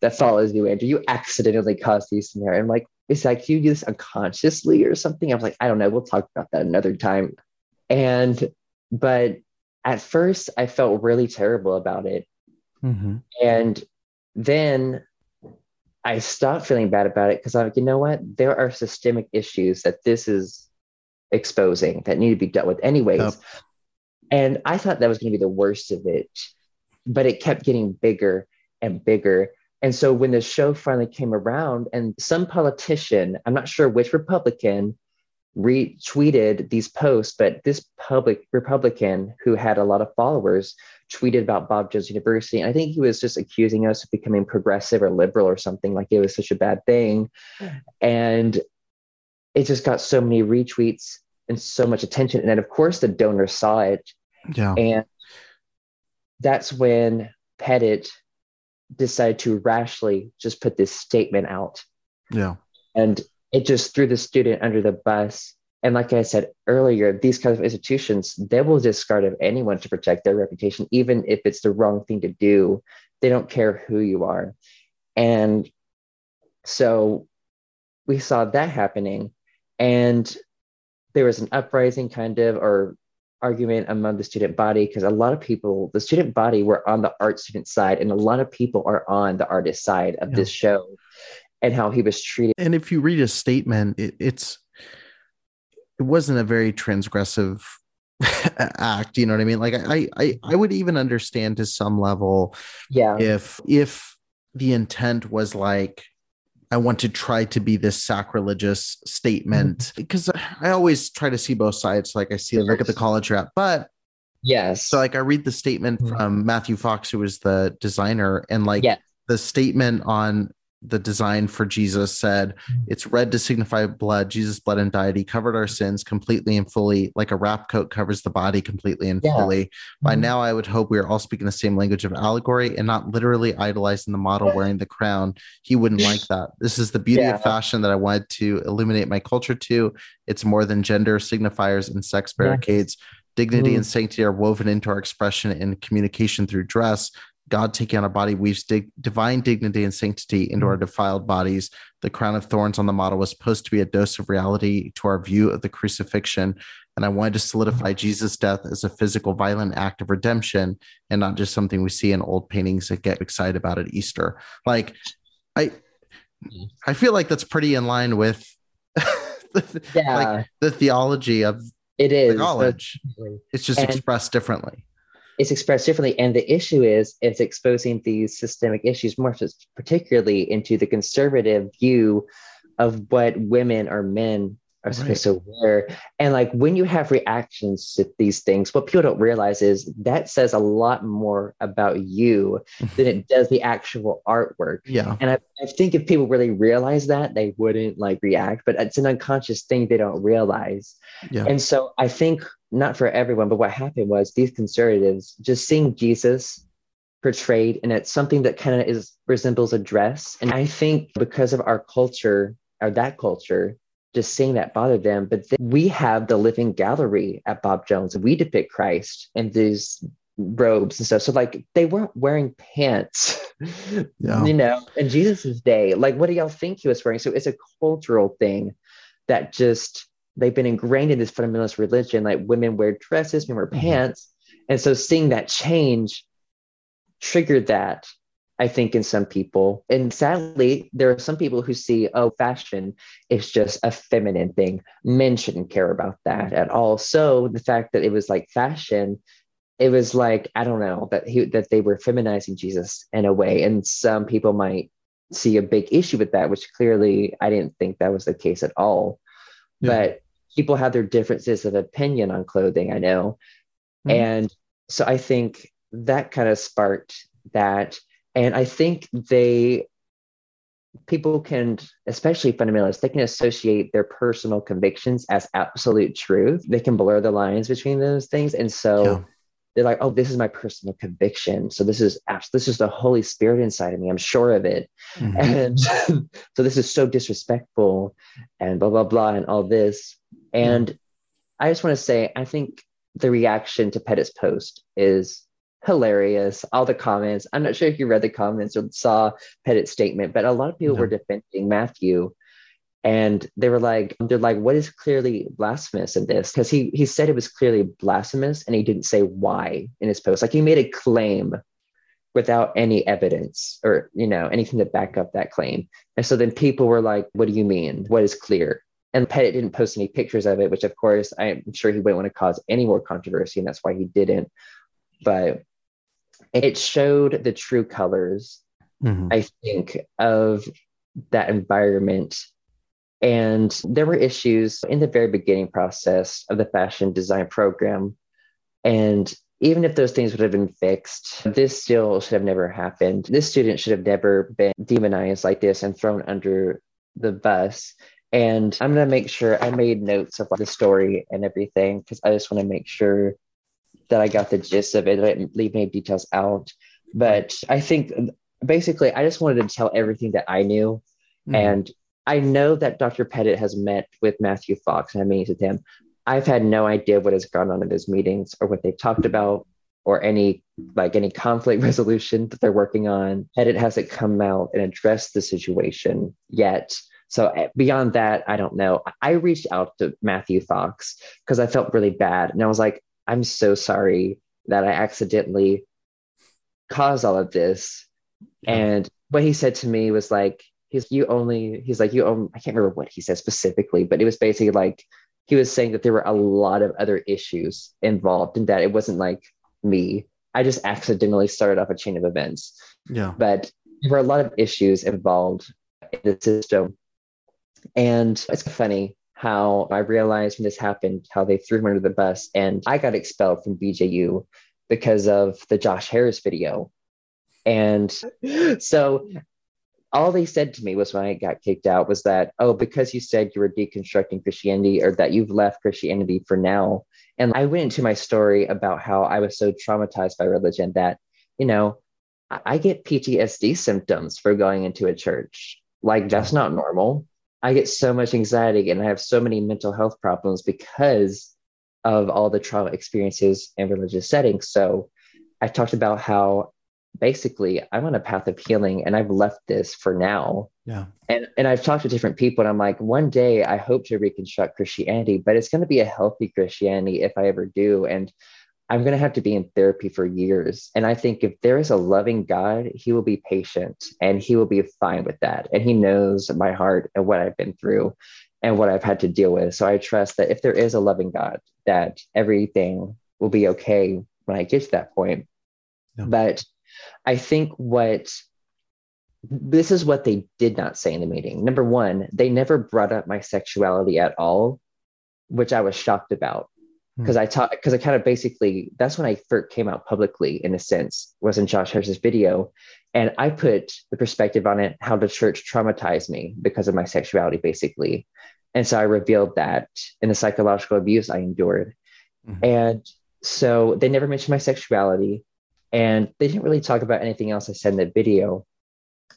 that follows you, Andrew. You accidentally caused these scenarios. I'm like, it's like you do this unconsciously or something. I was like, I don't know. We'll talk about that another time. And, but at first, I felt really terrible about it. Mm-hmm. And then I stopped feeling bad about it because I'm like, you know what? There are systemic issues that this is exposing that need to be dealt with anyways. Yep. And I thought that was going to be the worst of it, but it kept getting bigger and bigger. And so when the show finally came around, and some politician, I'm not sure which Republican, retweeted these posts, but this public Republican who had a lot of followers tweeted about Bob Jones University. And I think he was just accusing us of becoming progressive or liberal or something like it was such a bad thing. And it just got so many retweets and so much attention. And then, of course, the donors saw it. Yeah. And that's when Pettit decided to rashly just put this statement out. Yeah. And it just threw the student under the bus. And like I said earlier, these kinds of institutions, they will discard of anyone to protect their reputation, even if it's the wrong thing to do. They don't care who you are. And so we saw that happening. And there was an uprising kind of or argument among the student body because a lot of people, the student body were on the art student side, and a lot of people are on the artist side of yeah. this show and how he was treated. And if you read a statement, it, it's it wasn't a very transgressive act you know what i mean like I, I i would even understand to some level yeah if if the intent was like I want to try to be this sacrilegious statement mm-hmm. because I always try to see both sides. Like I see, look at the college rap, but yes. So like I read the statement mm-hmm. from Matthew Fox, who was the designer, and like yes. the statement on the design for Jesus said, mm. It's red to signify blood. Jesus blood and died. He covered our sins completely and fully, like a wrap coat covers the body completely and yeah. fully. By mm-hmm. now, I would hope we are all speaking the same language of allegory and not literally idolizing the model wearing the crown. He wouldn't like that. This is the beauty yeah. of fashion that I wanted to illuminate my culture to. It's more than gender signifiers and sex barricades. Dignity mm. and sanctity are woven into our expression and communication through dress. God taking on a body weaves dig- divine dignity and sanctity into our mm. defiled bodies. The crown of thorns on the model was supposed to be a dose of reality to our view of the crucifixion. And I wanted to solidify Jesus' death as a physical, violent act of redemption and not just something we see in old paintings that get excited about at Easter. Like, I, I feel like that's pretty in line with yeah. like the theology of it is college. It's just and, expressed differently it's expressed differently. And the issue is it's exposing these systemic issues more particularly into the conservative view of what women or men are supposed right. wear. And like when you have reactions to these things, what people don't realize is that says a lot more about you than it does the actual artwork. Yeah. And I, I think if people really realize that, they wouldn't like react, but it's an unconscious thing they don't realize. Yeah. And so I think not for everyone, but what happened was these conservatives just seeing Jesus portrayed and it's something that kind of is resembles a dress. And I think because of our culture or that culture, just seeing that bothered them. But we have the living gallery at Bob Jones. And we depict Christ in these robes and stuff. So like they weren't wearing pants, yeah. you know, in Jesus's day. Like what do y'all think he was wearing? So it's a cultural thing that just they've been ingrained in this fundamentalist religion. Like women wear dresses, men wear mm-hmm. pants. And so seeing that change triggered that, I think, in some people. And sadly, there are some people who see, oh, fashion is just a feminine thing. Men shouldn't care about that at all. So the fact that it was like fashion, it was like, I don't know, that he that they were feminizing Jesus in a way. And some people might see a big issue with that, which clearly I didn't think that was the case at all. Yeah. But people have their differences of opinion on clothing, I know. Mm-hmm. And so I think that kind of sparked that. And I think they people can, especially fundamentalists, they can associate their personal convictions as absolute truth. They can blur the lines between those things. And so yeah. they're like, oh, this is my personal conviction. So this is this is the Holy Spirit inside of me. I'm sure of it. Mm-hmm. And so this is so disrespectful and blah, blah, blah, and all this. And mm-hmm. I just want to say, I think the reaction to Pettit's post is hilarious. All the comments. I'm not sure if you read the comments or saw Pettit's statement, but a lot of people no. were defending Matthew. And they were like, they're like, what is clearly blasphemous in this? Because he he said it was clearly blasphemous and he didn't say why in his post. Like he made a claim without any evidence or you know anything to back up that claim. And so then people were like, what do you mean? What is clear? And Pettit didn't post any pictures of it, which of course I'm sure he wouldn't want to cause any more controversy, and that's why he didn't. But it showed the true colors, mm-hmm. I think, of that environment. And there were issues in the very beginning process of the fashion design program. And even if those things would have been fixed, this still should have never happened. This student should have never been demonized like this and thrown under the bus. And I'm going to make sure I made notes of the story and everything because I just want to make sure that I got the gist of it. I didn't leave any details out. But I think basically, I just wanted to tell everything that I knew. Mm-hmm. And I know that Dr. Pettit has met with Matthew Fox and I meet with him. I've had no idea what has gone on in those meetings or what they've talked about or any like any conflict resolution that they're working on. Pettit hasn't come out and addressed the situation yet. So eh, beyond that, I don't know. I reached out to Matthew Fox because I felt really bad. And I was like, I'm so sorry that I accidentally caused all of this. Yeah. And what he said to me was like, he's you only he's like you own I can't remember what he said specifically, but it was basically like he was saying that there were a lot of other issues involved and that it wasn't like me. I just accidentally started off a chain of events. Yeah. But there were a lot of issues involved in the system. And it's funny how I realized when this happened, how they threw him under the bus, and I got expelled from BJU because of the Josh Harris video. And so all they said to me was when I got kicked out was that, oh, because you said you were deconstructing Christianity or that you've left Christianity for now. And I went into my story about how I was so traumatized by religion that, you know, I get PTSD symptoms for going into a church. Like, that's not normal. I get so much anxiety and I have so many mental health problems because of all the trauma experiences in religious settings. So I talked about how basically I'm on a path of healing and I've left this for now. Yeah. And and I've talked to different people and I'm like, one day I hope to reconstruct Christianity, but it's going to be a healthy Christianity if I ever do. And I'm going to have to be in therapy for years. And I think if there is a loving God, he will be patient and he will be fine with that. And he knows my heart and what I've been through and what I've had to deal with. So I trust that if there is a loving God, that everything will be okay when I get to that point. Yeah. But I think what this is what they did not say in the meeting. Number one, they never brought up my sexuality at all, which I was shocked about because hmm. I taught because I kind of basically that's when I first came out publicly in a sense was in Josh Harris's video, and I put the perspective on it how the church traumatized me because of my sexuality basically, and so I revealed that in the psychological abuse I endured, mm-hmm. and so they never mentioned my sexuality, and they didn't really talk about anything else I said in the video,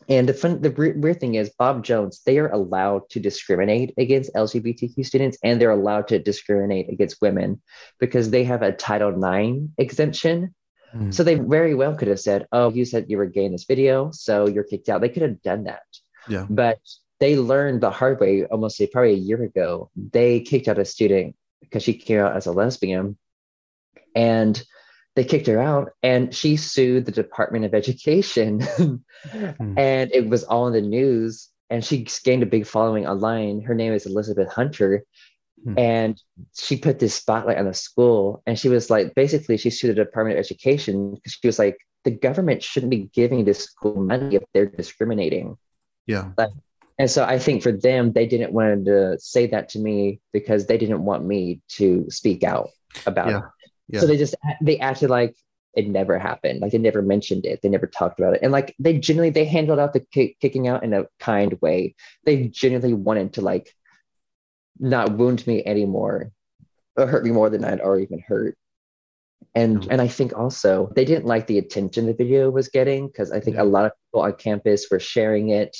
and the fun, the weird thing is, Bob Jones, they are allowed to discriminate against LGBTQ students and they're allowed to discriminate against women because they have a Title IX exemption. Mm. So they very well could have said, Oh, you said you were gay in this video, so you're kicked out. They could have done that. Yeah. But they learned the hard way almost probably a year ago. They kicked out a student because she came out as a lesbian. And they kicked her out and she sued the Department of Education. mm. And it was all in the news. And she gained a big following online. Her name is Elizabeth Hunter. Mm. And she put this spotlight on the school. And she was like, basically, she sued the Department of Education because she was like, the government shouldn't be giving this school money if they're discriminating. Yeah. And so I think for them, they didn't want to say that to me because they didn't want me to speak out about yeah. Yeah. So they just they acted like it never happened. Like they never mentioned it. They never talked about it. And like they genuinely they handled out the kick, kicking out in a kind way. They genuinely wanted to like not wound me anymore or hurt me more than I'd already been hurt. And mm-hmm. and I think also they didn't like the attention the video was getting because I think yeah. a lot of people on campus were sharing it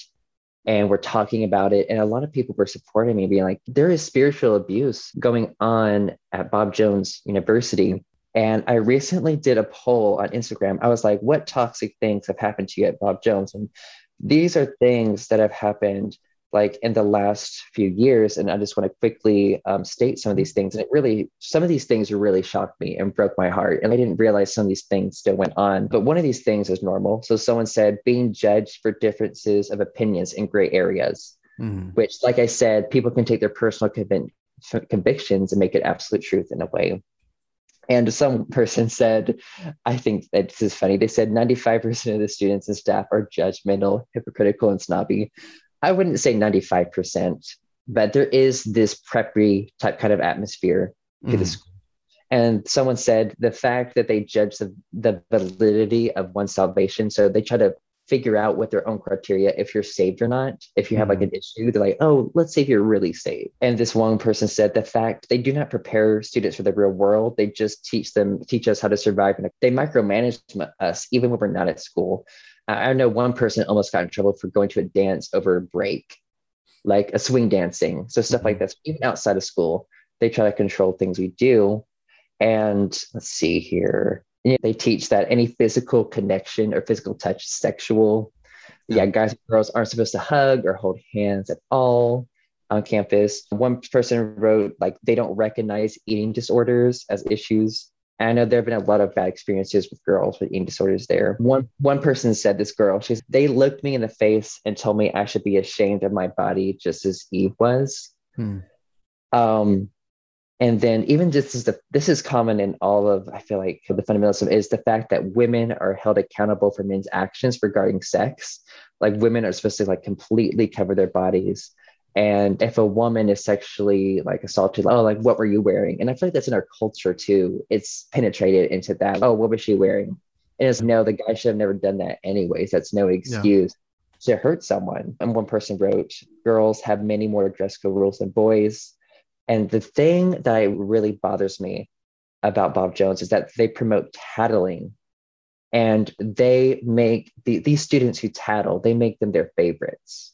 and we're talking about it. And a lot of people were supporting me, being like, there is spiritual abuse going on at Bob Jones University. And I recently did a poll on Instagram. I was like, what toxic things have happened to you at Bob Jones? And these are things that have happened like in the last few years. And I just want to quickly um, state some of these things. And it really, some of these things really shocked me and broke my heart. And I didn't realize some of these things still went on. But one of these things is normal. So someone said being judged for differences of opinions in gray areas, mm. which, like I said, people can take their personal conv- convictions and make it absolute truth in a way. And some person said, I think that this is funny. They said 95% of the students and staff are judgmental, hypocritical, and snobby. I wouldn't say 95%, but there is this preppy type kind of atmosphere to mm. the school. And someone said the fact that they judge the, the validity of one's salvation. So they try to figure out with their own criteria if you're saved or not. If you have like an issue, they're like, oh, let's see if you're really saved. And this one person said the fact they do not prepare students for the real world. They just teach them, teach us how to survive. And they micromanage us even when we're not at school. I know one person almost got in trouble for going to a dance over a break, like a swing dancing. So stuff like mm-hmm. this, even outside of school, they try to control things we do. And let's see here. They teach that any physical connection or physical touch is sexual. Yeah, guys and girls aren't supposed to hug or hold hands at all on campus. One person wrote like they don't recognize eating disorders as issues and I know there have been a lot of bad experiences with girls with eating disorders there. One one person said this girl, she's they looked me in the face and told me I should be ashamed of my body just as Eve was. Hmm. Um and then even just as the this is common in all of I feel like the fundamentalism is the fact that women are held accountable for men's actions regarding sex. Like women are supposed to like completely cover their bodies and if a woman is sexually like assaulted, oh, like what were you wearing? And I feel like that's in our culture too. It's penetrated into that. Oh, what was she wearing? And it's no, the guy should have never done that anyways. That's no excuse yeah. to hurt someone. And one person wrote, girls have many more dress code rules than boys. And the thing that really bothers me about Bob Jones is that they promote tattling and they make the, these students who tattle, they make them their favorites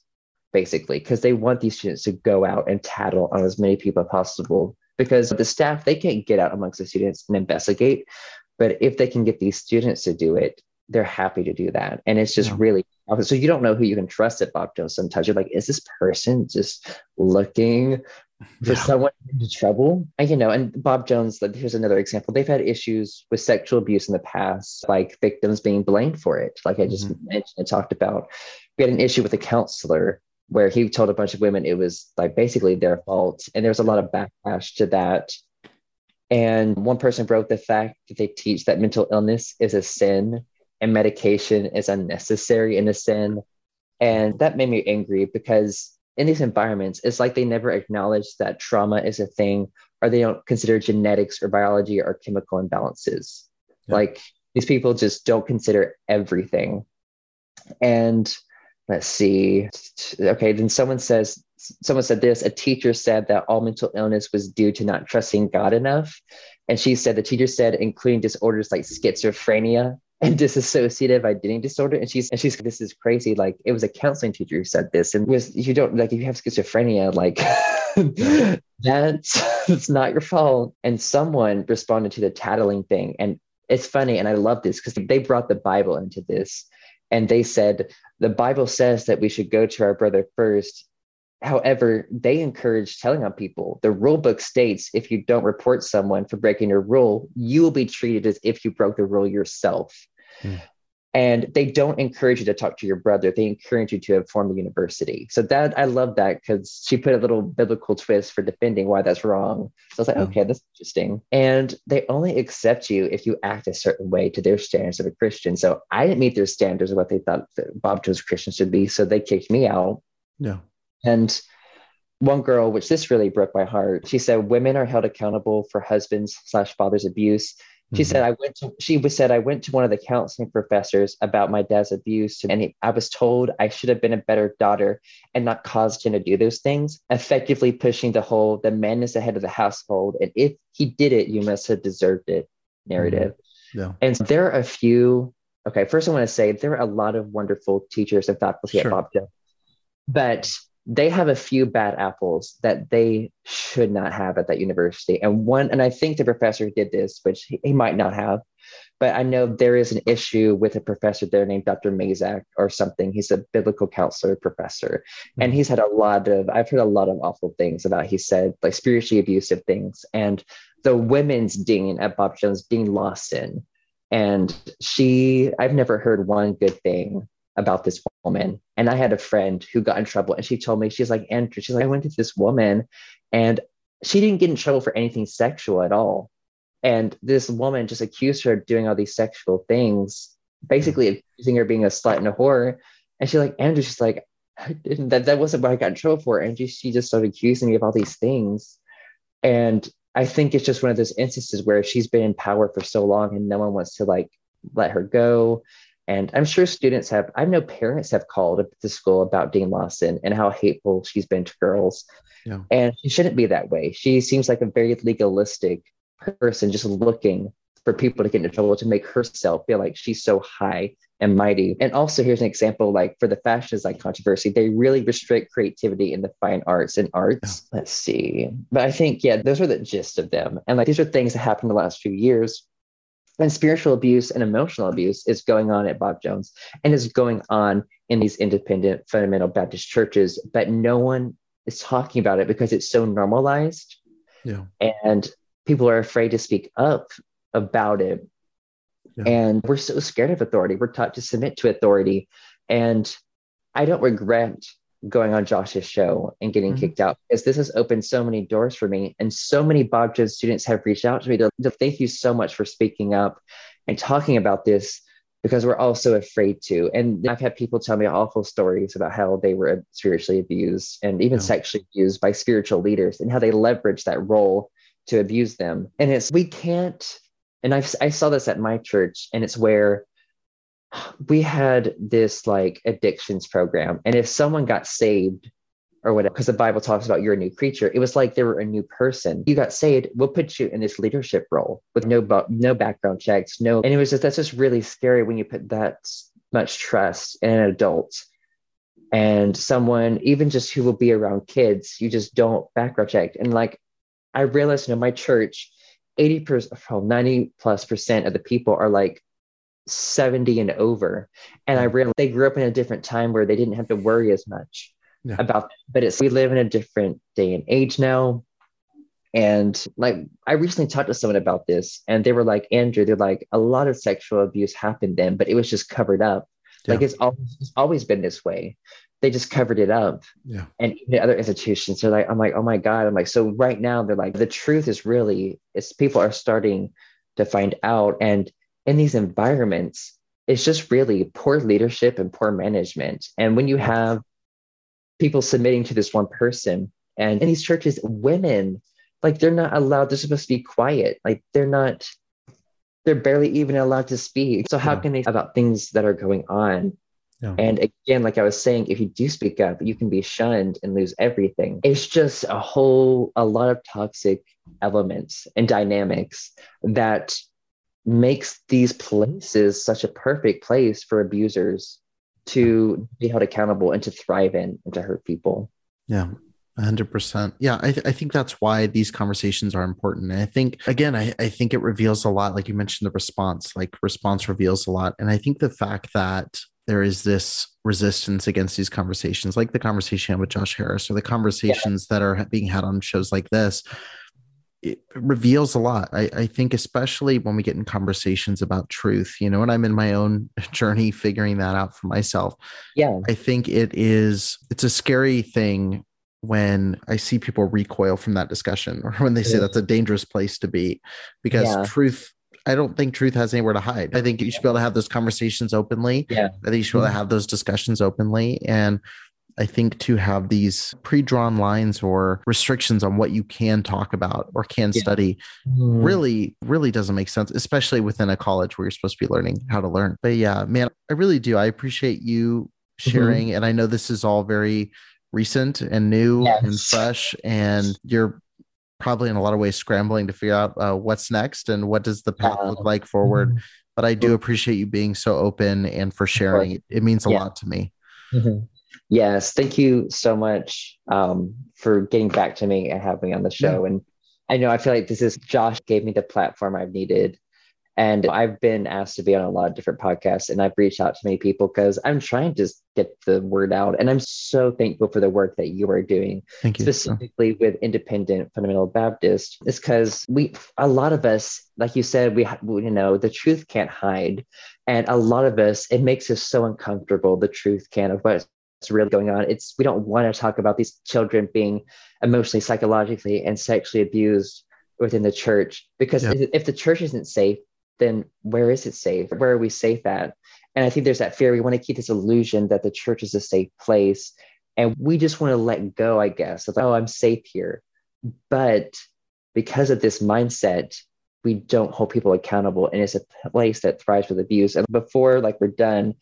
basically, because they want these students to go out and tattle on as many people as possible. Because the staff, they can't get out amongst the students and investigate. But if they can get these students to do it, they're happy to do that. And it's just yeah. really so you don't know who you can trust at Bob Jones sometimes. You're like, is this person just looking for yeah. someone into trouble? And, you know, and Bob Jones, like, here's another example. They've had issues with sexual abuse in the past, like victims being blamed for it, like I just mm-hmm. mentioned and talked about. We had an issue with a counselor where he told a bunch of women it was like basically their fault. And there was a lot of backlash to that. And one person wrote the fact that they teach that mental illness is a sin and medication is unnecessary in a sin. And that made me angry because in these environments, it's like they never acknowledge that trauma is a thing, or they don't consider genetics or biology or chemical imbalances. Yeah. Like these people just don't consider everything. And let's see. Okay, then someone says, someone said this a teacher said that all mental illness was due to not trusting God enough. And she said, the teacher said, including disorders like schizophrenia and dissociative identity disorder. And she's, and she's, this is crazy. Like it was a counseling teacher who said this. And was, you don't like, if you have schizophrenia, like that's, it's not your fault. And someone responded to the tattling thing. And it's funny. And I love this because they brought the Bible into this and they said the bible says that we should go to our brother first. However they encourage telling on people. The rule book states if you don't report someone for breaking your rule you will be treated as if you broke the rule yourself. Mm and they don't encourage you to talk to your brother. They encourage you to inform the university. So that i love that because she put a little biblical twist for defending why that's wrong. So i was like hmm. okay that's interesting. And they only accept you if you act a certain way to their standards of a christian. So i didn't meet their standards of what they thought bob jones christians should be. So they kicked me out. Yeah. And one girl which this really broke my heart she said women are held accountable for husbands slash fathers abuse She mm-hmm. said, I went to, she was said, I went to one of the counseling professors about my dad's abuse. And he, I was told I should have been a better daughter and not caused him to do those things, effectively pushing the whole, the man is the head of the household. And if he did it, you must have deserved it narrative. Mm-hmm. Yeah. And so there are a few, okay, first I want to say there are a lot of wonderful teachers and faculty sure. at Bob Jones, but they have a few bad apples that they should not have at that university. And one, and I think the professor did this, which he, he might not have, but I know there is an issue with a professor there named Dr. Mazak or something. He's a biblical counselor professor. Mm-hmm. And he's had a lot of, I've heard a lot of awful things about, he said, like spiritually abusive things. And the women's dean at Bob Jones, Dean Lawson, and she, I've never heard one good thing about this woman. And I had a friend who got in trouble and she told me, she's like, Andrew, she's like, I went to this woman and she didn't get in trouble for anything sexual at all. And this woman just accused her of doing all these sexual things, basically hmm. accusing her of being a slut and a whore. And she's like, Andrew, she's like, that, that wasn't what I got in trouble for. And she, she just started accusing me of all these things. And I think it's just one of those instances where she's been in power for so long and no one wants to like let her go. And I'm sure students have, I know parents have called the school about Dean Lawson and how hateful she's been to girls. Yeah. And she shouldn't be that way. She seems like a very legalistic person, just looking for people to get into trouble to make herself feel like she's so high and mighty. And also, here's an example like for the fashion design controversy, they really restrict creativity in the fine arts and arts. Yeah. Let's see. But I think, yeah, those are the gist of them. And like these are things that happened in the last few years and spiritual abuse and emotional abuse is going on at Bob Jones and is going on in these independent fundamental Baptist churches, but no one is talking about it because it's so normalized. Yeah. And people are afraid to speak up about it. Yeah. And we're so scared of authority. We're taught to submit to authority. And I don't regret going on Josh's show and getting mm-hmm. kicked out because this has opened so many doors for me. And so many Bob Jones students have reached out to me to, to thank you so much for speaking up and talking about this because we're all so afraid to. And I've had people tell me awful stories about how they were spiritually abused and even yeah. sexually abused by spiritual leaders and how they leverage that role to abuse them. And it's, we can't, and I've, I saw this at my church, and it's where we had this like addictions program and if someone got saved or whatever because the bible talks about you're a new creature it was like they were a new person. You got saved we'll put you in this leadership role with no no background checks no and it was just that's just really scary when you put that much trust in an adult and someone even just who will be around kids you just don't background check. And like i realized you know my church 80 percent well, 90 plus percent of the people are like 70 and over. And I realized they grew up in a different time where they didn't have to worry as much yeah. about but it's we live in a different day and age now. And like I recently talked to someone about this and they were like, Andrew, they're like, a lot of sexual abuse happened then, but it was just covered up. Yeah. Like it's always, it's always been this way. They just covered it up. Yeah. And even other institutions, they're like, I'm like, oh my God. I'm like, so right now they're like, the truth is really, is people are starting to find out. And in these environments, it's just really poor leadership and poor management. And when you have people submitting to this one person, and in these churches, women, like they're not allowed, they're supposed to be quiet. Like they're not, they're barely even allowed to speak. So how yeah. can they about things that are going on? Yeah. And again, like I was saying, if you do speak up, you can be shunned and lose everything. It's just a whole, a lot of toxic elements and dynamics that makes these places such a perfect place for abusers to be held accountable and to thrive in and to hurt people. Yeah. 100% yeah I, th- I think that's why these conversations are important and i think again I, I think it reveals a lot like you mentioned the response like response reveals a lot and i think the fact that there is this resistance against these conversations like the conversation with josh harris or the conversations yeah. that are being had on shows like this it reveals a lot. I, I, think, especially when we get in conversations about truth, you know, and I'm in my own journey figuring that out for myself. Yeah. I think it is, it's a scary thing when I see people recoil from that discussion or when they say that's a dangerous place to be because yeah. truth, I don't think truth has anywhere to hide. I think you should be able to have those conversations openly. Yeah. I think you should be able to mm-hmm. have those discussions openly. And I think to have these pre-drawn lines or restrictions on what you can talk about or can yeah. study mm. really, really doesn't make sense, especially within a college where you're supposed to be learning how to learn. But yeah, man, I really do. I appreciate you mm-hmm. sharing. Mm-hmm. And I know this is all very recent and new yes. and fresh, and you're probably in a lot of ways scrambling to figure out uh, what's next and what does the path look like forward. Mm-hmm. But I do appreciate you being so open and for sharing. It, it means a yeah. lot to me. Mm-hmm. Yes, thank you so much um, for getting back to me and having me on the show. Yeah. And I know I feel like this is Josh gave me the platform I've needed and I've been asked to be on a lot of different podcasts, and I've reached out to many people because I'm trying to get the word out. And I'm so thankful for the work that you are doing, Thank you. specifically with Independent Fundamental Baptist. Is because we, a lot of us, like you said, we, you know, the truth can't hide, and a lot of us, it makes us so uncomfortable. The truth can of what's really going on. It's we don't want to talk about these children being emotionally, psychologically, and sexually abused within the church because yeah. if the church isn't safe then where is it safe? Where are we safe at? And I think there's that fear. We want to keep this illusion that the church is a safe place. And we just want to let go, I guess, of, oh, I'm safe here. But because of this mindset, we don't hold people accountable. And it's a place that thrives with abuse. And before like we're done,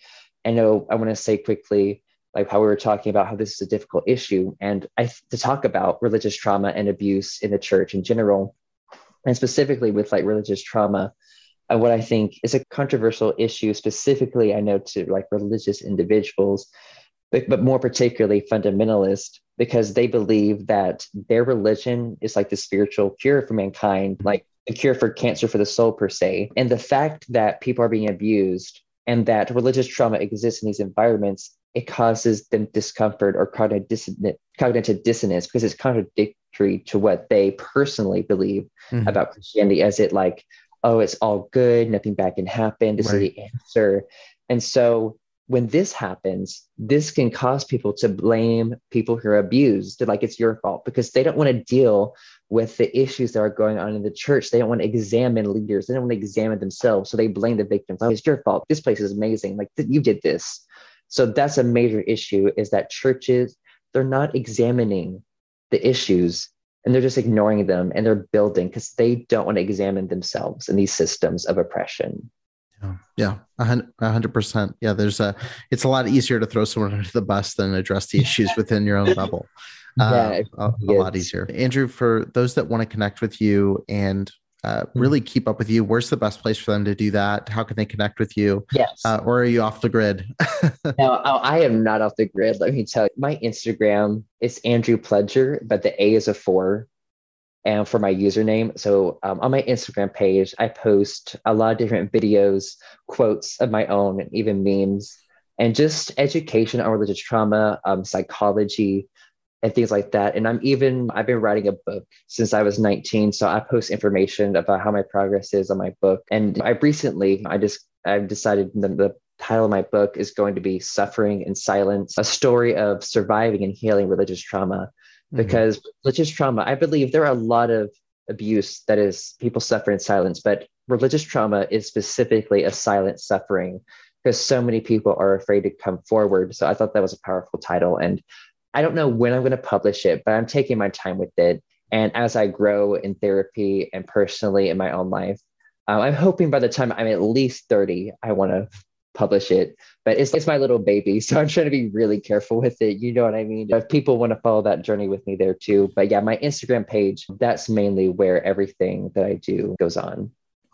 I know I want to say quickly, like how we were talking about how this is a difficult issue. And I to talk about religious trauma and abuse in the church in general, and specifically with like religious trauma, and what I think is a controversial issue, specifically, I know to like religious individuals, but, but more particularly fundamentalist, because they believe that their religion is like the spiritual cure for mankind, like a cure for cancer for the soul, per se. And the fact that people are being abused and that religious trauma exists in these environments, it causes them discomfort or cognitive dissonance, cognitive dissonance because it's contradictory to what they personally believe mm-hmm. about Christianity, as it like oh, it's all good, nothing bad can happen. This right. is the answer. And so when this happens, this can cause people to blame people who are abused, like it's your fault, because they don't want to deal with the issues that are going on in the church. They don't want to examine leaders. They don't want to examine themselves. So they blame the victims. Oh, it's your fault. This place is amazing. Like you did this. So that's a major issue is that churches, they're not examining the issues and they're just ignoring them and they're building because they don't want to examine themselves in these systems of oppression. Yeah yeah a hundred percent. Yeah there's a it's a lot easier to throw someone under the bus than address the issues within your own bubble. Yeah, um, a, a lot easier. Andrew for those that want to connect with you and uh, mm-hmm. really keep up with you, where's the best place for them to do that? How can they connect with you? Yes. Uh, or are you off the grid? no, oh, I am not off the grid. Let me tell you, my Instagram is Andrew Pledger, but the A is a four. And for my username. So um, on my Instagram page, I post a lot of different videos, quotes of my own, and even memes, and just education on religious trauma, um, psychology, and things like that. And I'm even, I've been writing a book since I was 19. So I post information about how my progress is on my book. And I recently, I just, I've decided the, the title of my book is going to be Suffering in Silence, a story of surviving and healing religious trauma. Mm-hmm. Because religious trauma, I believe there are a lot of abuse that is people suffer in silence, but religious trauma is specifically a silent suffering because so many people are afraid to come forward. So I thought that was a powerful title. And I don't know when I'm going to publish it, but I'm taking my time with it. And as I grow in therapy and personally in my own life, um, I'm hoping by the time I'm at least 30, I want to publish it. But it's, it's my little baby. So I'm trying to be really careful with it. You know what I mean? If people want to follow that journey with me there too. But yeah, my Instagram page, that's mainly where everything that I do goes on.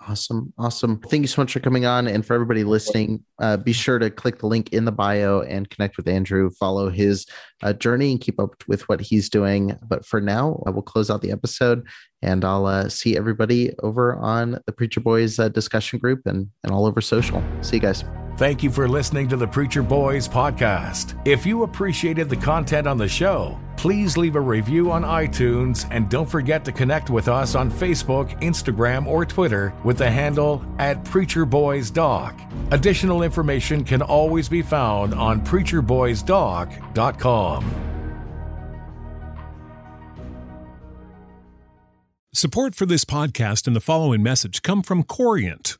Awesome. Awesome. Thank you so much for coming on. And for everybody listening, uh, be sure to click the link in the bio and connect with Andrew, follow his uh, journey and keep up with what he's doing. But for now, I will close out the episode and I'll uh, see everybody over on the Preacher Boys uh, discussion group and, and all over social. See you guys. Thank you for listening to the Preacher Boys podcast. If you appreciated the content on the show, please leave a review on iTunes and don't forget to connect with us on Facebook, Instagram, or Twitter with the handle at Preacher Boys Doc. Additional information can always be found on preacherboysdoc.com. Support for this podcast and the following message come from Corient